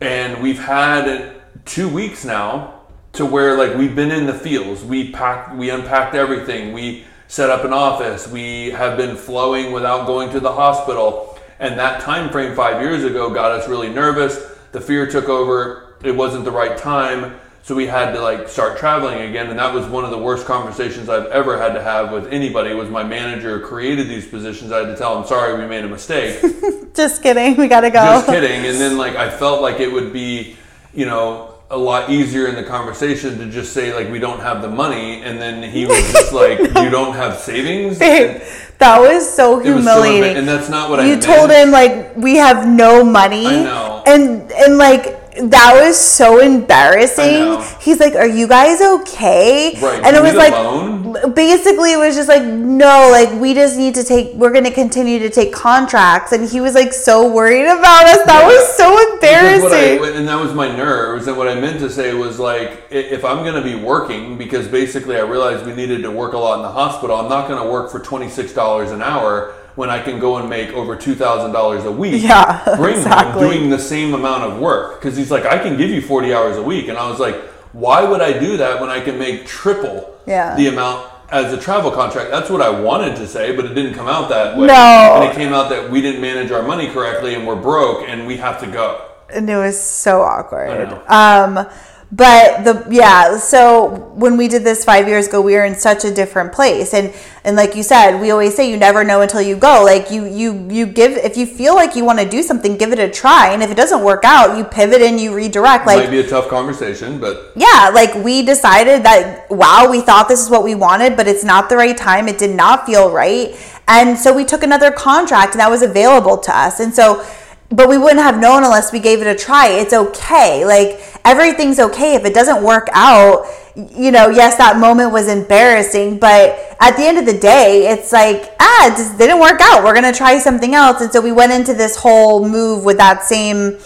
And we've had two weeks now to where like we've been in the fields. We packed, we unpacked everything. We set up an office. We have been flowing without going to the hospital. And that time frame five years ago got us really nervous. The fear took over. It wasn't the right time. So we had to like start traveling again, and that was one of the worst conversations I've ever had to have with anybody. Was my manager created these positions? I had to tell him, "Sorry, we made a mistake." just kidding. We gotta go. Just kidding. And then like I felt like it would be, you know, a lot easier in the conversation to just say like we don't have the money, and then he was just like, "You don't have savings." Babe, that was so It was so humiliating. and that's not what I you told him like we have no money. I know. And and like that was so embarrassing. He's like, "Are you guys okay?" Right. And it was like loan? Basically it was just like, "No, like we just need to take we're going to continue to take contracts." And he was like so worried about us. That Yeah. was so what I- embarrassing. and that was my nerves. And what I meant to say was like, if I'm going to be working, because basically I realized we needed to work a lot in the hospital, I'm not going to work for $26 an hour when I can go and make over $2,000 a week. Yeah, exactly. doing the same amount of work. Because he's like, I can give you 40 hours a week. And I was like, why would I do that when I can make triple Yeah. the amount as a travel contract? That's what I wanted to say, but it didn't come out that way. No. And it came out that we didn't manage our money correctly and we're broke and we have to go. and it was so awkward. I Um, but the yeah so when we did this five years ago we were in such a different place and and like you said we always say you never know until you go like you you you give if you feel like you want to do something give it a try and if it doesn't work out you pivot and you redirect like Might be a tough conversation, but yeah, like we decided that wow, we thought this is what we wanted, but it's not the right time. It did not feel right. And so we took another contract and that was available to us. And so but we wouldn't have known unless we gave it a try. It's okay. Like everything's okay if it doesn't work out. You know, yes, that moment was embarrassing, but at the end of the day, it's like, ah, it just didn't work out. We're going to try something else. And so we went into this whole move with that same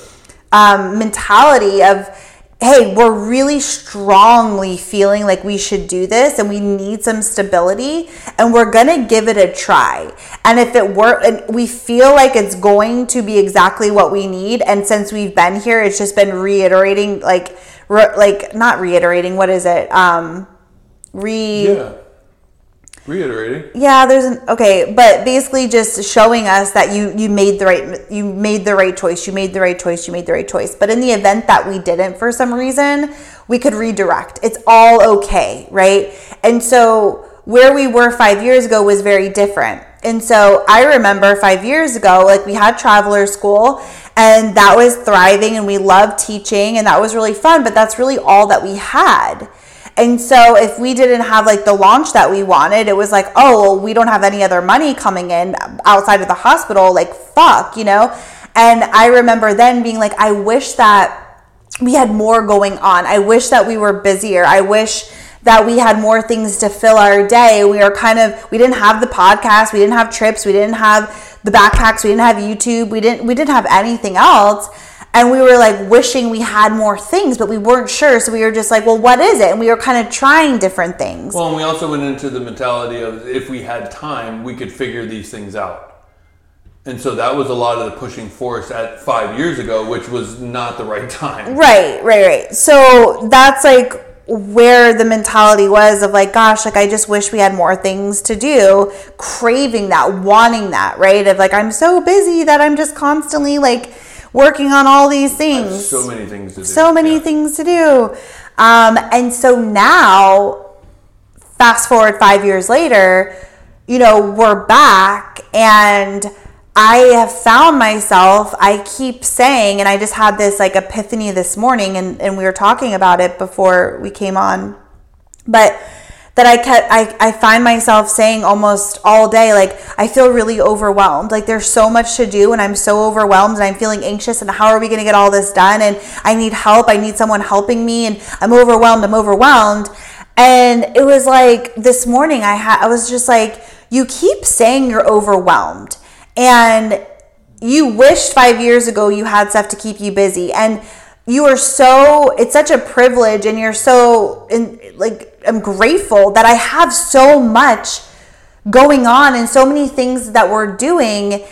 um, mentality of, hey, we're really strongly feeling like we should do this and we need some stability and we're going to give it a try. And if it work and we feel like it's going to be exactly what we need and since we've been here it's just been reiterating like re, like not reiterating, what is it? Um re yeah. Reiterating. yeah there's an okay but basically just showing us that you you made the right you made the right choice you made the right choice you made the right choice. But in the event that we didn't for some reason we could redirect. It's all okay right? And so where we were five years ago was very different. And so i remember five years ago like we had traveler school and that was thriving and we loved teaching and that was really fun but that's really all that we had and so if we didn't have like the launch that we wanted, it was like, oh, well, we don't have any other money coming in outside of the hospital. Like, fuck, you know? And I remember then being like, I wish that we had more going on. I wish that we were busier. I wish that we had more things to fill our day. We are kind of we didn't have the podcast, we didn't have trips, we didn't have the backpacks, we didn't have YouTube, we didn't we didn't have anything else and we were like wishing we had more things but we weren't sure. So we were just like well what is it? And we were kind of trying different things. Well, and we also went into the mentality of if we had time, we could figure these things out. And so that was a lot of the pushing force at five years ago, which was not the right time. right right right. So that's like where the mentality was of like gosh like i just wish we had more things to do. Craving that wanting that right? Of like i'm so busy that i'm just constantly like working on all these things So many things to do. so many Yeah. things to do. Um, and so now, fast forward five years later, you know, we're back and I have found myself, I keep saying, and I just had this like epiphany this morning and, and we were talking about it before we came on, but that I kept I, I find myself saying almost all day like I feel really overwhelmed. Like there's so much to do and I'm so overwhelmed and I'm feeling anxious and how are we to get all this done? And I need help. I need someone helping me and I'm overwhelmed I'm overwhelmed. And it was like this morning I had I was just like you keep saying you're overwhelmed. And you wished five years ago you had stuff to keep you busy. And you are so it's such a privilege and you're so in, like i'm grateful that i have so much going on and so many things that we're doing.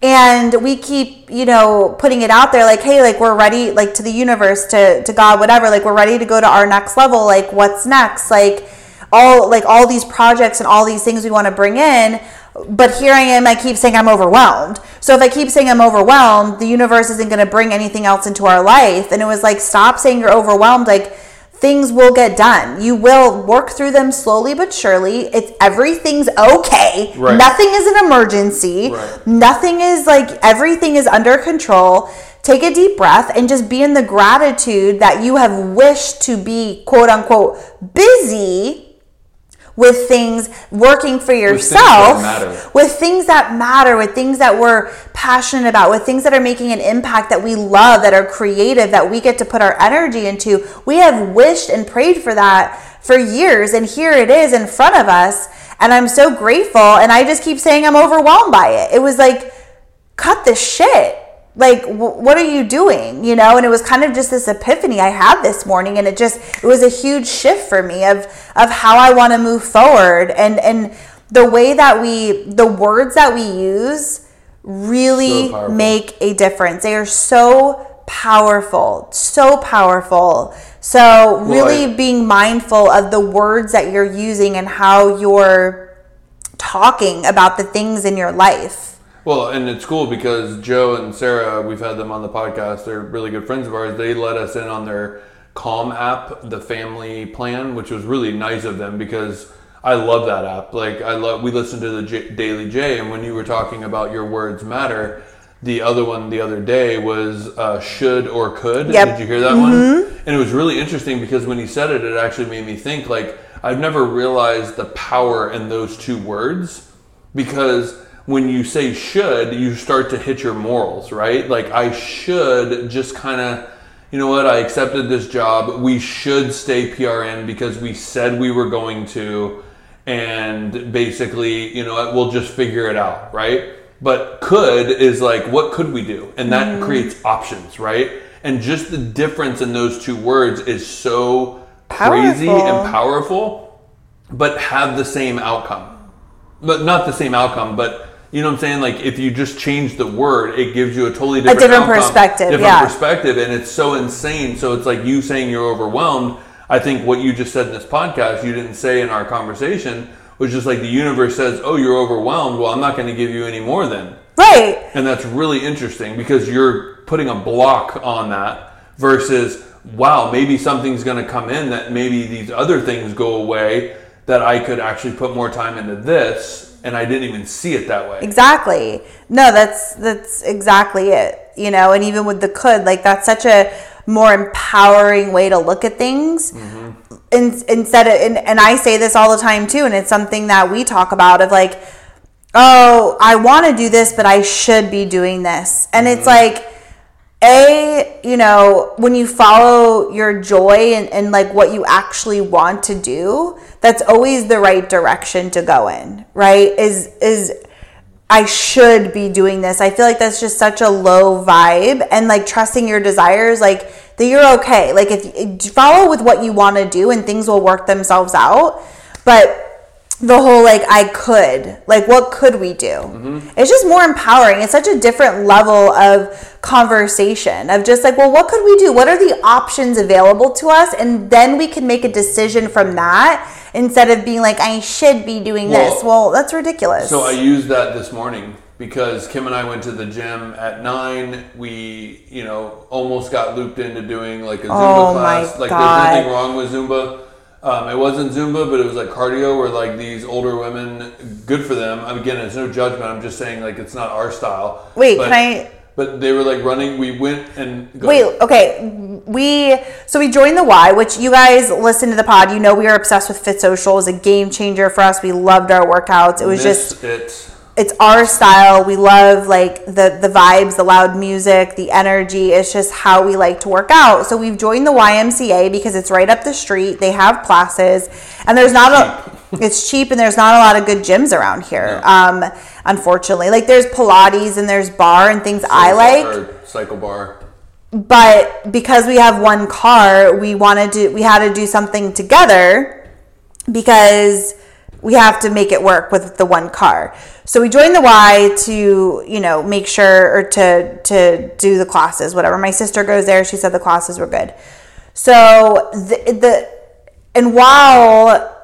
And we keep you know putting it out there like hey like we're ready like to the universe to to god whatever. Like we're ready to go to our next level. Like what's next? Like all like all these projects and all these things we want to bring in. But here i am i keep saying i'm overwhelmed. So if i keep saying i'm overwhelmed the universe isn't going to bring anything else into our life. And it was like stop saying you're overwhelmed. Like things will get done you will work through them slowly but surely it's everything's okay Right. nothing is an emergency Right. nothing is like everything is under control take a deep breath and just be in the gratitude that you have wished to be quote unquote busy with things working for things that yourself with things that matter with things that we're passionate about with things that are making an impact that we love that are creative that we get to put our energy into. We have wished and prayed for that for years and here it is in front of us and i'm so grateful and i just keep saying i'm overwhelmed by it. It was like cut the shit like w- what are you doing? You know and it was kind of just this epiphany i had this morning and it just it was a huge shift for me of of how i want to move forward. And and the way that we the words that we use really So make a difference. They are so powerful so powerful. So really I- being mindful of the words that you're using and how you're talking about the things in your life Well, and it's cool because Joe and Sarah, we've had them on the podcast. They're really good friends of ours. They let us in on their Calm app, the family plan, which was really nice of them because I love that app. Like I love, we listened to the Jay, Daily Jay, and when you were talking about your words matter, the other one the other day was uh, should or could. Yep. Did you hear that one? And it was really interesting because when he said it, it actually made me think. Like I've never realized the power in those two words because when you say should, you start to hit your morals, right? Like I should just kind of. You know what? I accepted this job. We should stay PRN because we said we were going to and basically, you know, what, we'll just figure it out, right? But could is like, what could we do? And that mm. creates options, right? And just the difference in those two words is so crazy and powerful, but have the same outcome. But not the same outcome, but you know what I'm saying? Like if you just change the word, it gives you a totally different, a different outcome, perspective, different yeah. perspective, and it's so insane. So it's like you saying you're overwhelmed. I think what you just said in this podcast, you didn't say in our conversation, was just like the universe says, "Oh, you're overwhelmed. Well, I'm not going to give you any more then." Right. And that's really interesting because you're putting a block on that versus, wow, maybe something's going to come in that maybe these other things go away that I could actually put more time into this and I didn't even see it that way. Exactly. No, that's that's exactly it. You know, and even with the could, like that's such a more empowering way to look at things. Mm-hmm. In, instead of, and, and I say this all the time too, and it's something that we talk about of like, oh, I want to do this, but I should be doing this, and it's mm-hmm. like. A, you know, when you follow your joy and, and like what you actually want to do, that's always the right direction to go in, right? Is is I should be doing this. I feel like that's just such a low vibe and like trusting your desires, like that you're okay. Like if follow with what you want to do and things will work themselves out. But the whole like I could, like what could we do? Mm-hmm. It's just more empowering. It's such a different level of conversation of just like, well, what could we do? What are the options available to us? And then we can make a decision from that instead of being like, I should be doing this. Well, Well, that's ridiculous. So I used that this morning because Kim and I went to the gym at nine. We, you know, almost got looped into doing like a Zumba Oh class. Like God. there's nothing wrong with Zumba. Um, it wasn't Zumba, but it was like cardio where like these older women, good for them. Again, it's no judgment. I'm just saying like it's not our style. Wait, but, can I- But they were like running. We went and go, Wait, okay. We so we joined the Y, which you guys listen to the pod. You know we are obsessed with Fit Social. It was a game changer for us. We loved our workouts. It was just it. It's our style. We love like the the vibes, the loud music, the energy. It's just how we like to work out. So we've joined the YMCA because it's right up the street. They have classes, and there's not a. It's cheap and there's not a lot of good gyms around here. Um, unfortunately, like there's Pilates and there's barre and things I like cycle bar. but because we have one car we wanted to we had to do something together because we have to make it work with the one car. So we joined the y to you know make sure or to to do the classes whatever. My sister goes there she said the classes were good. So the, the and while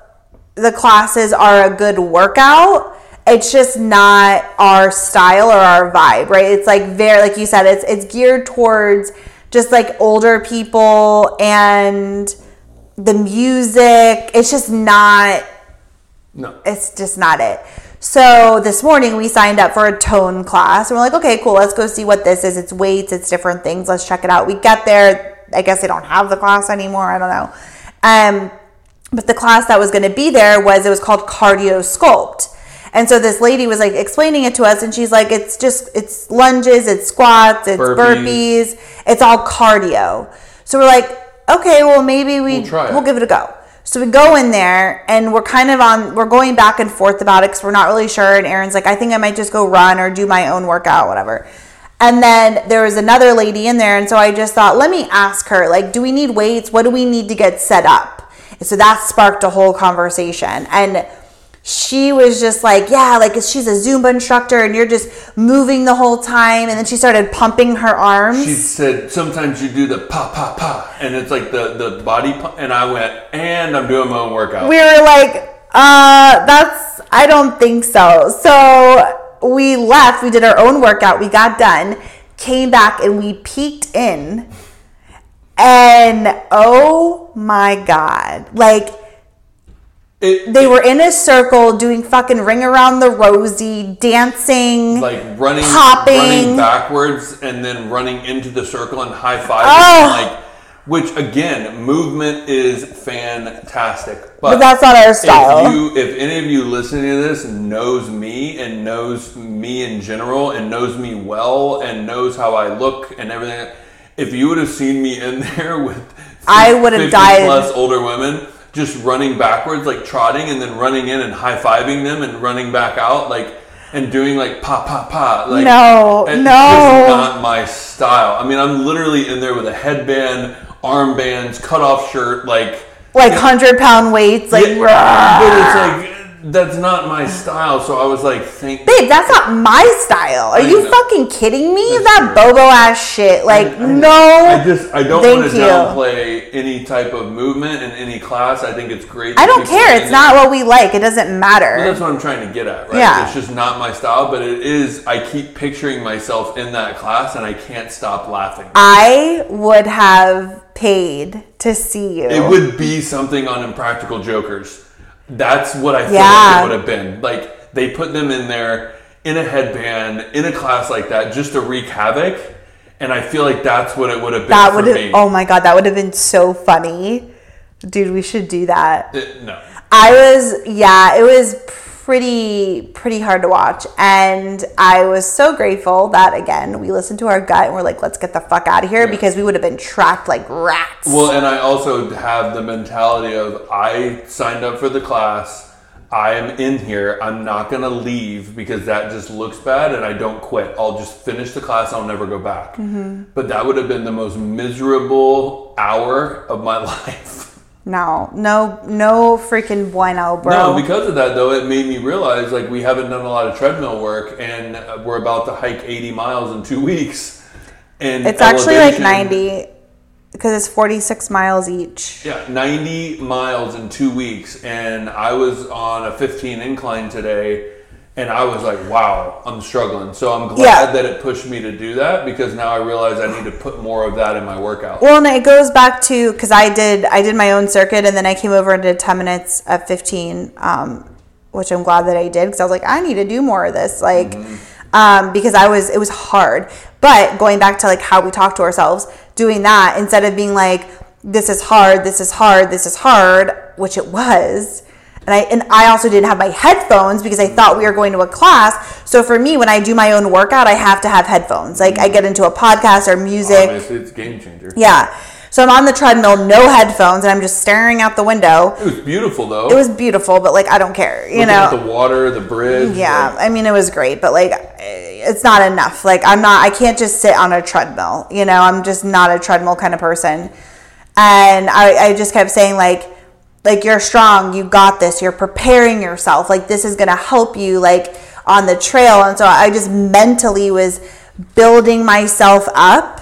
the classes are a good workout it's just not our style or our vibe right? It's like very like you said it's it's geared towards just like older people and the music. It's just not No. it's just not it. So this morning we signed up for a tone class and we're like, okay, cool, let's go see what this is. It's weights, it's different things. Let's check it out. We get there. I guess they don't have the class anymore. I don't know. Um, but the class that was going to be there was it was called cardio sculpt. And so this lady was like explaining it to us, and she's like, "It's just it's lunges, it's squats, it's Burpees. burpees, it's all cardio." So we're like, "Okay, well maybe we We'll try we'll give it a go." So we go in there and we're kind of on, we're going back and forth about it because we're not really sure. And Aaron's like, I think I might just go run or do my own workout, whatever. And then there was another lady in there. And so I just thought, let me ask her, like, do we need weights? What do we need to get set up? So that sparked a whole conversation. And she was just like, yeah, like she's a Zumba instructor and you're just moving the whole time. And then she started pumping her arms. She said sometimes you do the pa pa pa, and it's like the the body. Pump, and I went, and I'm doing my own workout. we were like, uh, that's, I don't think so. So we left, we did our own workout, we got done, came back, and we peeked in. And oh my God. Like, It, they were in a circle doing fucking ring around the rosy, dancing. like running, Hopping. running backwards and then running into the circle and high fiving. Oh. Like, which again, movement is fantastic. but that's not our style. If you, if any of you listening to this knows me and knows me in general and knows me well and knows how I look and everything, if you would have seen me in there with, I would have died. plus older women just running backwards, like trotting and then running in and high fiving them and running back out, like and doing like pa pa pa. Like No, no. not my style. I mean, I'm literally in there with a headband, armbands, cut off shirt, like. like 100 pound weights. Like, Yeah, but it's like that's not my style. So I was like, thank. Babe, that's not my style. Are I you know. fucking kidding me? That's that true. bobo ass shit. Like, I- I- no. I just I don't want to downplay any type of movement in any class. I think it's great. I don't care. It's not what we like. It doesn't Well, matter. that's what I'm trying to get at, right? Yeah. It's just not my style, but it is. I keep picturing myself in that class, and I can't stop laughing. I would have paid to see you. It would be something on Impractical Jokers. That's what I feel Yeah. like it would have been. Like they put them in there in a headband in a class like that just to wreak havoc, and I feel like that's what it would have been that for would have. Oh my god, that would have been so funny, dude. We should do that. It- no, I was yeah, it was pretty pretty hard to watch and I was so grateful that again we listened to our gut and we're like let's get the fuck out of here because we would have been trapped like rats. Well, and I also have the mentality of I signed up for the class. I am in here. I'm not going to leave because that just looks bad and I don't quit. I'll just finish the class. I'll never go back. Mm-hmm. But that would have been the most miserable hour of my life. No, no no freaking bueno, bro. No, because of that though, it made me realize like we haven't done a lot of treadmill work and we're about to hike 80 miles in two weeks. And it's actually like 90 because it's 46 miles each. Yeah, 90 miles in two weeks. And I was on a 15 incline today. And I was like, wow, I'm struggling. So I'm glad Yeah. that it pushed me to do that because now I realize I need to put more of that in my workout. Well, and it goes back to because I did I did my own circuit and then I came over and did 10 minutes at 15, um, which I'm glad that I did because I was like I need to do more of this, like um, because I was it was hard. But going back to like how we talk to ourselves, doing that instead of being like this is hard, this is hard, this is hard, which it was. And I and I also didn't have my headphones because I thought we were going to a class. So for me, when I do my own workout, I have to have headphones. Like I get into a podcast or music. Obviously, it's a game changer. Yeah. So I'm on the treadmill, no headphones, and I'm just staring out the window. It was beautiful though. It was beautiful, but like I don't care, you Looking know. the water, the bridge. yeah, like- I mean it was great, but like it's not enough. Like I'm not I can't just sit on a treadmill, you know. I'm just not a treadmill kind of person. And I, I just kept saying like like you're strong, you got this, you're preparing yourself. Like this is going to help you like on the trail. And so I just mentally was building myself up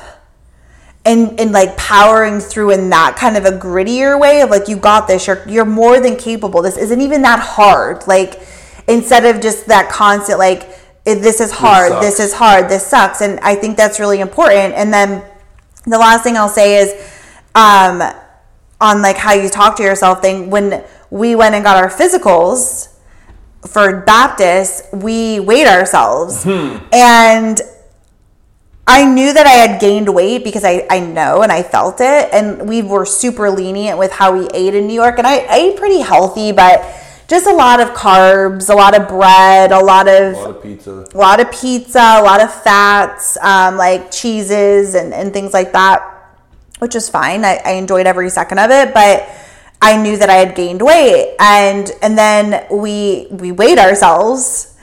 and and like powering through in that kind of a grittier way of like you got this you're you're more than capable this isn't even that hard like instead of just that constant like "Eh, this is hard this, is hard this sucks and i think that's really important and then the last thing i'll say is um on like how you talk to yourself thing when we went and got our physicals for baptist we weighed ourselves and I knew that I had gained weight because I, I know and I felt it. And we were super lenient with how we ate in New York. And I, I ate pretty healthy, but just a lot of carbs, a lot of bread, a lot of A lot of pizza. a lot of pizza, a lot of fats, um, like cheeses and, and things like that, which is fine. I, I enjoyed every second of it, but I knew that I had gained weight, and and then we we weighed ourselves,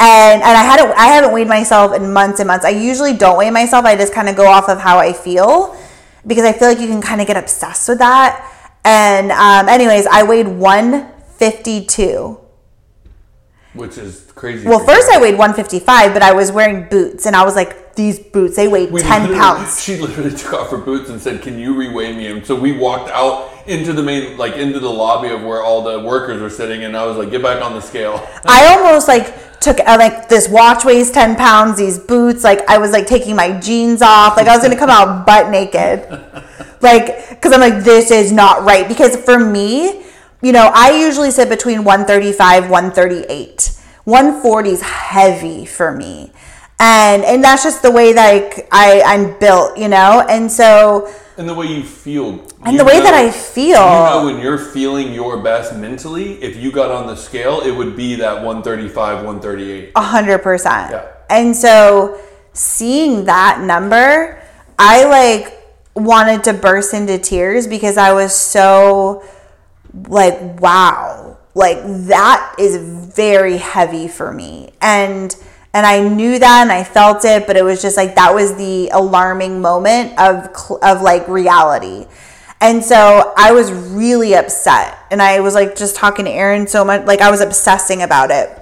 and and I hadn't I haven't weighed myself in months and months. I usually don't weigh myself. I just kind of go off of how I feel because I feel like you can kind of get obsessed with that. And um, anyways, I weighed one fifty two. Which is crazy. Well, first. I weighed 155, but I was wearing boots, and I was like, these boots, they weigh We 10 pounds. She literally took off her boots and said, "Can you reweigh me?" And so we walked out into the main, like into the lobby of where all the workers were sitting, and I was like, "Get back on the scale." I almost like took, uh, like, this watch weighs 10 pounds, these boots, like, I was like taking my jeans off, like, I was gonna come out butt naked. Like, because I'm like, this is not right. Because for me, you know, I usually sit between 135, 138. 140 is heavy for me. And and that's just the way that I, I I'm built, you know? And so And the way you feel. and You the way that I feel You know when you're feeling your best mentally, if you got on the scale, it would be that 135, 138. A hundred percent. Yeah. And so seeing that number, I like wanted to burst into tears because I was so like, wow, like that is very heavy for me. And and I knew that and I felt it, but it was just like that was the alarming moment of of like reality. And so I was really upset. And I was like just talking to Aaron so much like I was obsessing about it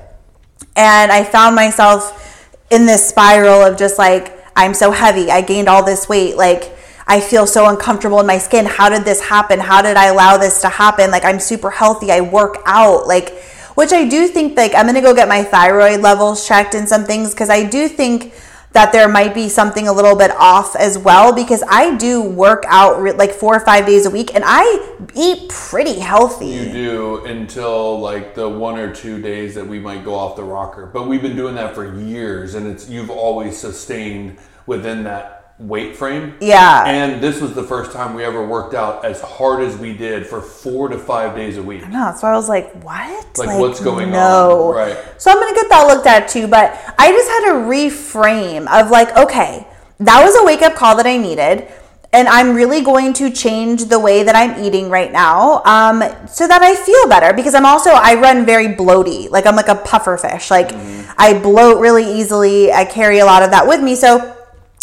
and I found myself in this spiral of just like I'm so heavy. I gained all this weight. Like I feel so uncomfortable in my skin. How did this happen? How did I allow this to happen? Like I'm super healthy. I work out. Like which I do think like I'm going to go get my thyroid levels checked and some things cuz I do think that there might be something a little bit off as well because I do work out re- like 4 or 5 days a week and I eat pretty healthy. You do until like the one or two days that we might go off the rocker. But we've been doing that for years and it's you've always sustained within that weight frame. Yeah. And this was the first time we ever worked out as hard as we did for four to five days a week. No, so I was like, what? Like, what's going no. on? Right. So I'm gonna get that looked at too, but I just had to reframe of like, okay, that was a wake up call that I needed. And I'm really going to change the way that I'm eating right now um, so that I feel better because I'm also, I run very bloaty. Like I'm like a puffer fish. Like I bloat really easily. I carry a lot of that with me. So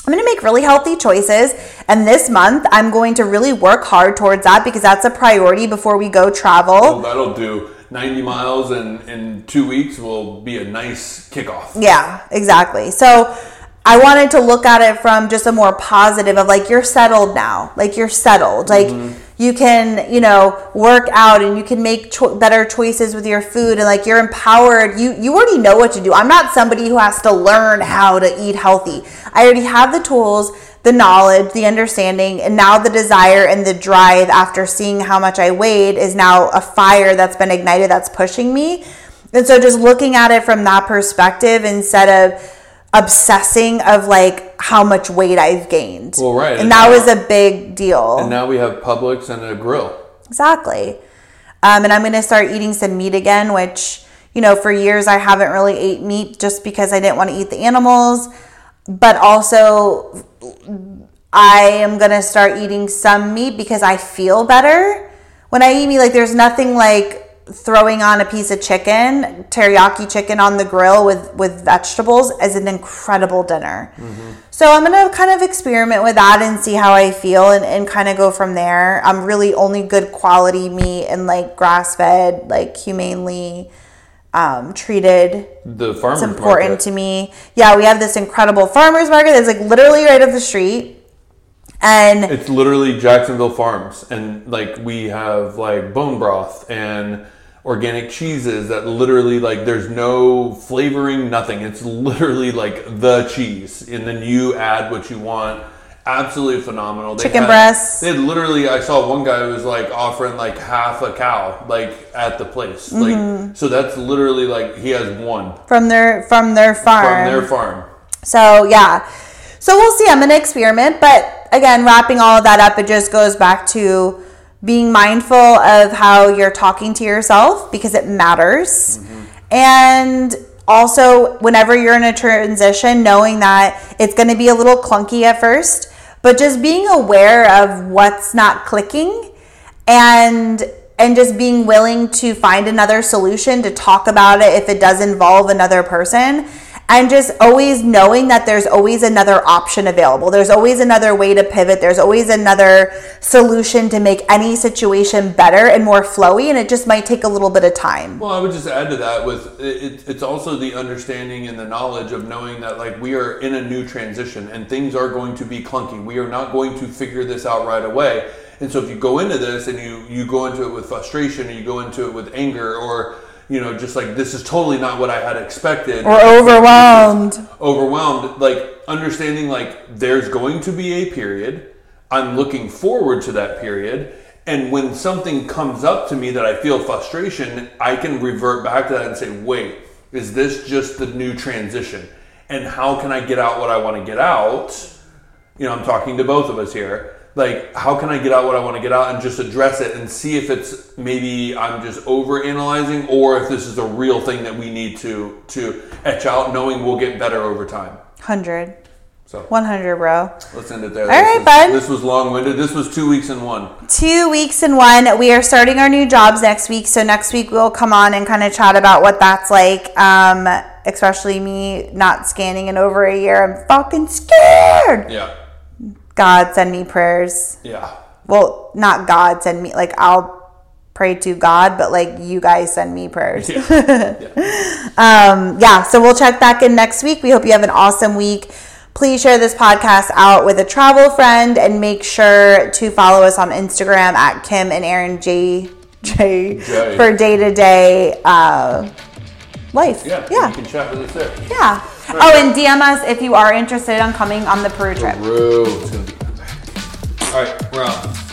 I'm going to make really healthy choices. And this month, I'm going to really work hard towards that because that's a priority before we go travel. Well, that'll do 90 miles and in two weeks will be a nice kickoff. Yeah, exactly. So I wanted to look at it from just a more positive of like you're settled now. Like you're settled. Like mm-hmm. You can, you know, work out and you can make cho- better choices with your food and like you're empowered. You you already know what to do. I'm not somebody who has to learn how to eat healthy. I already have the tools, the knowledge, the understanding, and now the desire and the drive after seeing how much I weighed is now a fire that's been ignited that's pushing me. And so just looking at it from that perspective instead of obsessing of like how much weight I've gained. Well, right, And and that now- was a big deal. And now we have Publix and a grill. Exactly. Um, and I'm going to start eating some meat again, which, you know, for years I haven't really ate meat just because I didn't want to eat the animals. But also, I am going to start eating some meat because I feel better when I eat meat. Like, there's nothing like throwing on a piece of chicken, teriyaki chicken on the grill with, with vegetables is an incredible dinner. So I'm gonna kind of experiment with that and see how I feel and, and kind of go from there. I'm really only good quality meat and like grass fed, like humanely um, treated. The farmer's It's important market. to me. Yeah, we have this incredible farmers market that's like literally right up the street. And It's literally Jacksonville Farms, and like we have like bone broth and organic cheeses that literally like there's no flavoring, nothing. It's literally like the cheese, and then you add what you want. Absolutely phenomenal. They Chicken had- breasts. They literally, I saw one guy who was like offering like half a cow, like at the place. Mm-hmm. Like so, that's literally like he has one from their from their farm. from their farm. So yeah. So we'll see. I'm gonna experiment, but again, wrapping all of that up, it just goes back to being mindful of how you're talking to yourself because it matters. And also whenever you're in a transition, knowing that it's gonna be a little clunky at first, but just being aware of what's not clicking and and just being willing to find another solution to talk about it if it does involve another person and just always knowing that there's always another option available there's always another way to pivot there's always another solution to make any situation better and more flowy and it just might take a little bit of time Well, I would just add to that with it, it's also the understanding and the knowledge of knowing that like we are in a new transition and things are going to be clunky. We are not going to figure this out right away. And so if you go into this and you you go into it with frustration or you go into it with anger or you know just like this is totally not what I had expected or overwhelmed overwhelmed like understanding like there's going to be a period I'm looking forward to that period. And when something comes up to me that I feel frustration, I can revert back to that and say, wait, is this just the new transition? And how can I get out what I want to get out? You know, I'm talking to both of us here. Like, how can I get out what I want to get out and just address it and see if it's maybe I'm just over analyzing or if this is a real thing that we need to to etch out, knowing we'll get better over time. 100. So 100, bro. let's end it there. All this right, was, bud. This was long winded. This was two weeks in one. Two weeks in one. We are starting our new jobs next week. So next week we'll come on and kind of chat about what that's like. Um, especially me not scanning in over a year. I'm fucking scared. Yeah. God send me prayers. Yeah. Well, not God send me like I'll pray to God, but like you guys send me prayers. yeah. Um, yeah, so we'll check back in next week. We hope you have an awesome week. Please share this podcast out with a travel friend and make sure to follow us on Instagram at Kim and Aaron J J J. for day to day life. Yeah. yeah, You can chat with us there. yeah. Oh, and DM us if you are interested on coming on the Peru trip. Peru. It's gonna be. All right, we're out.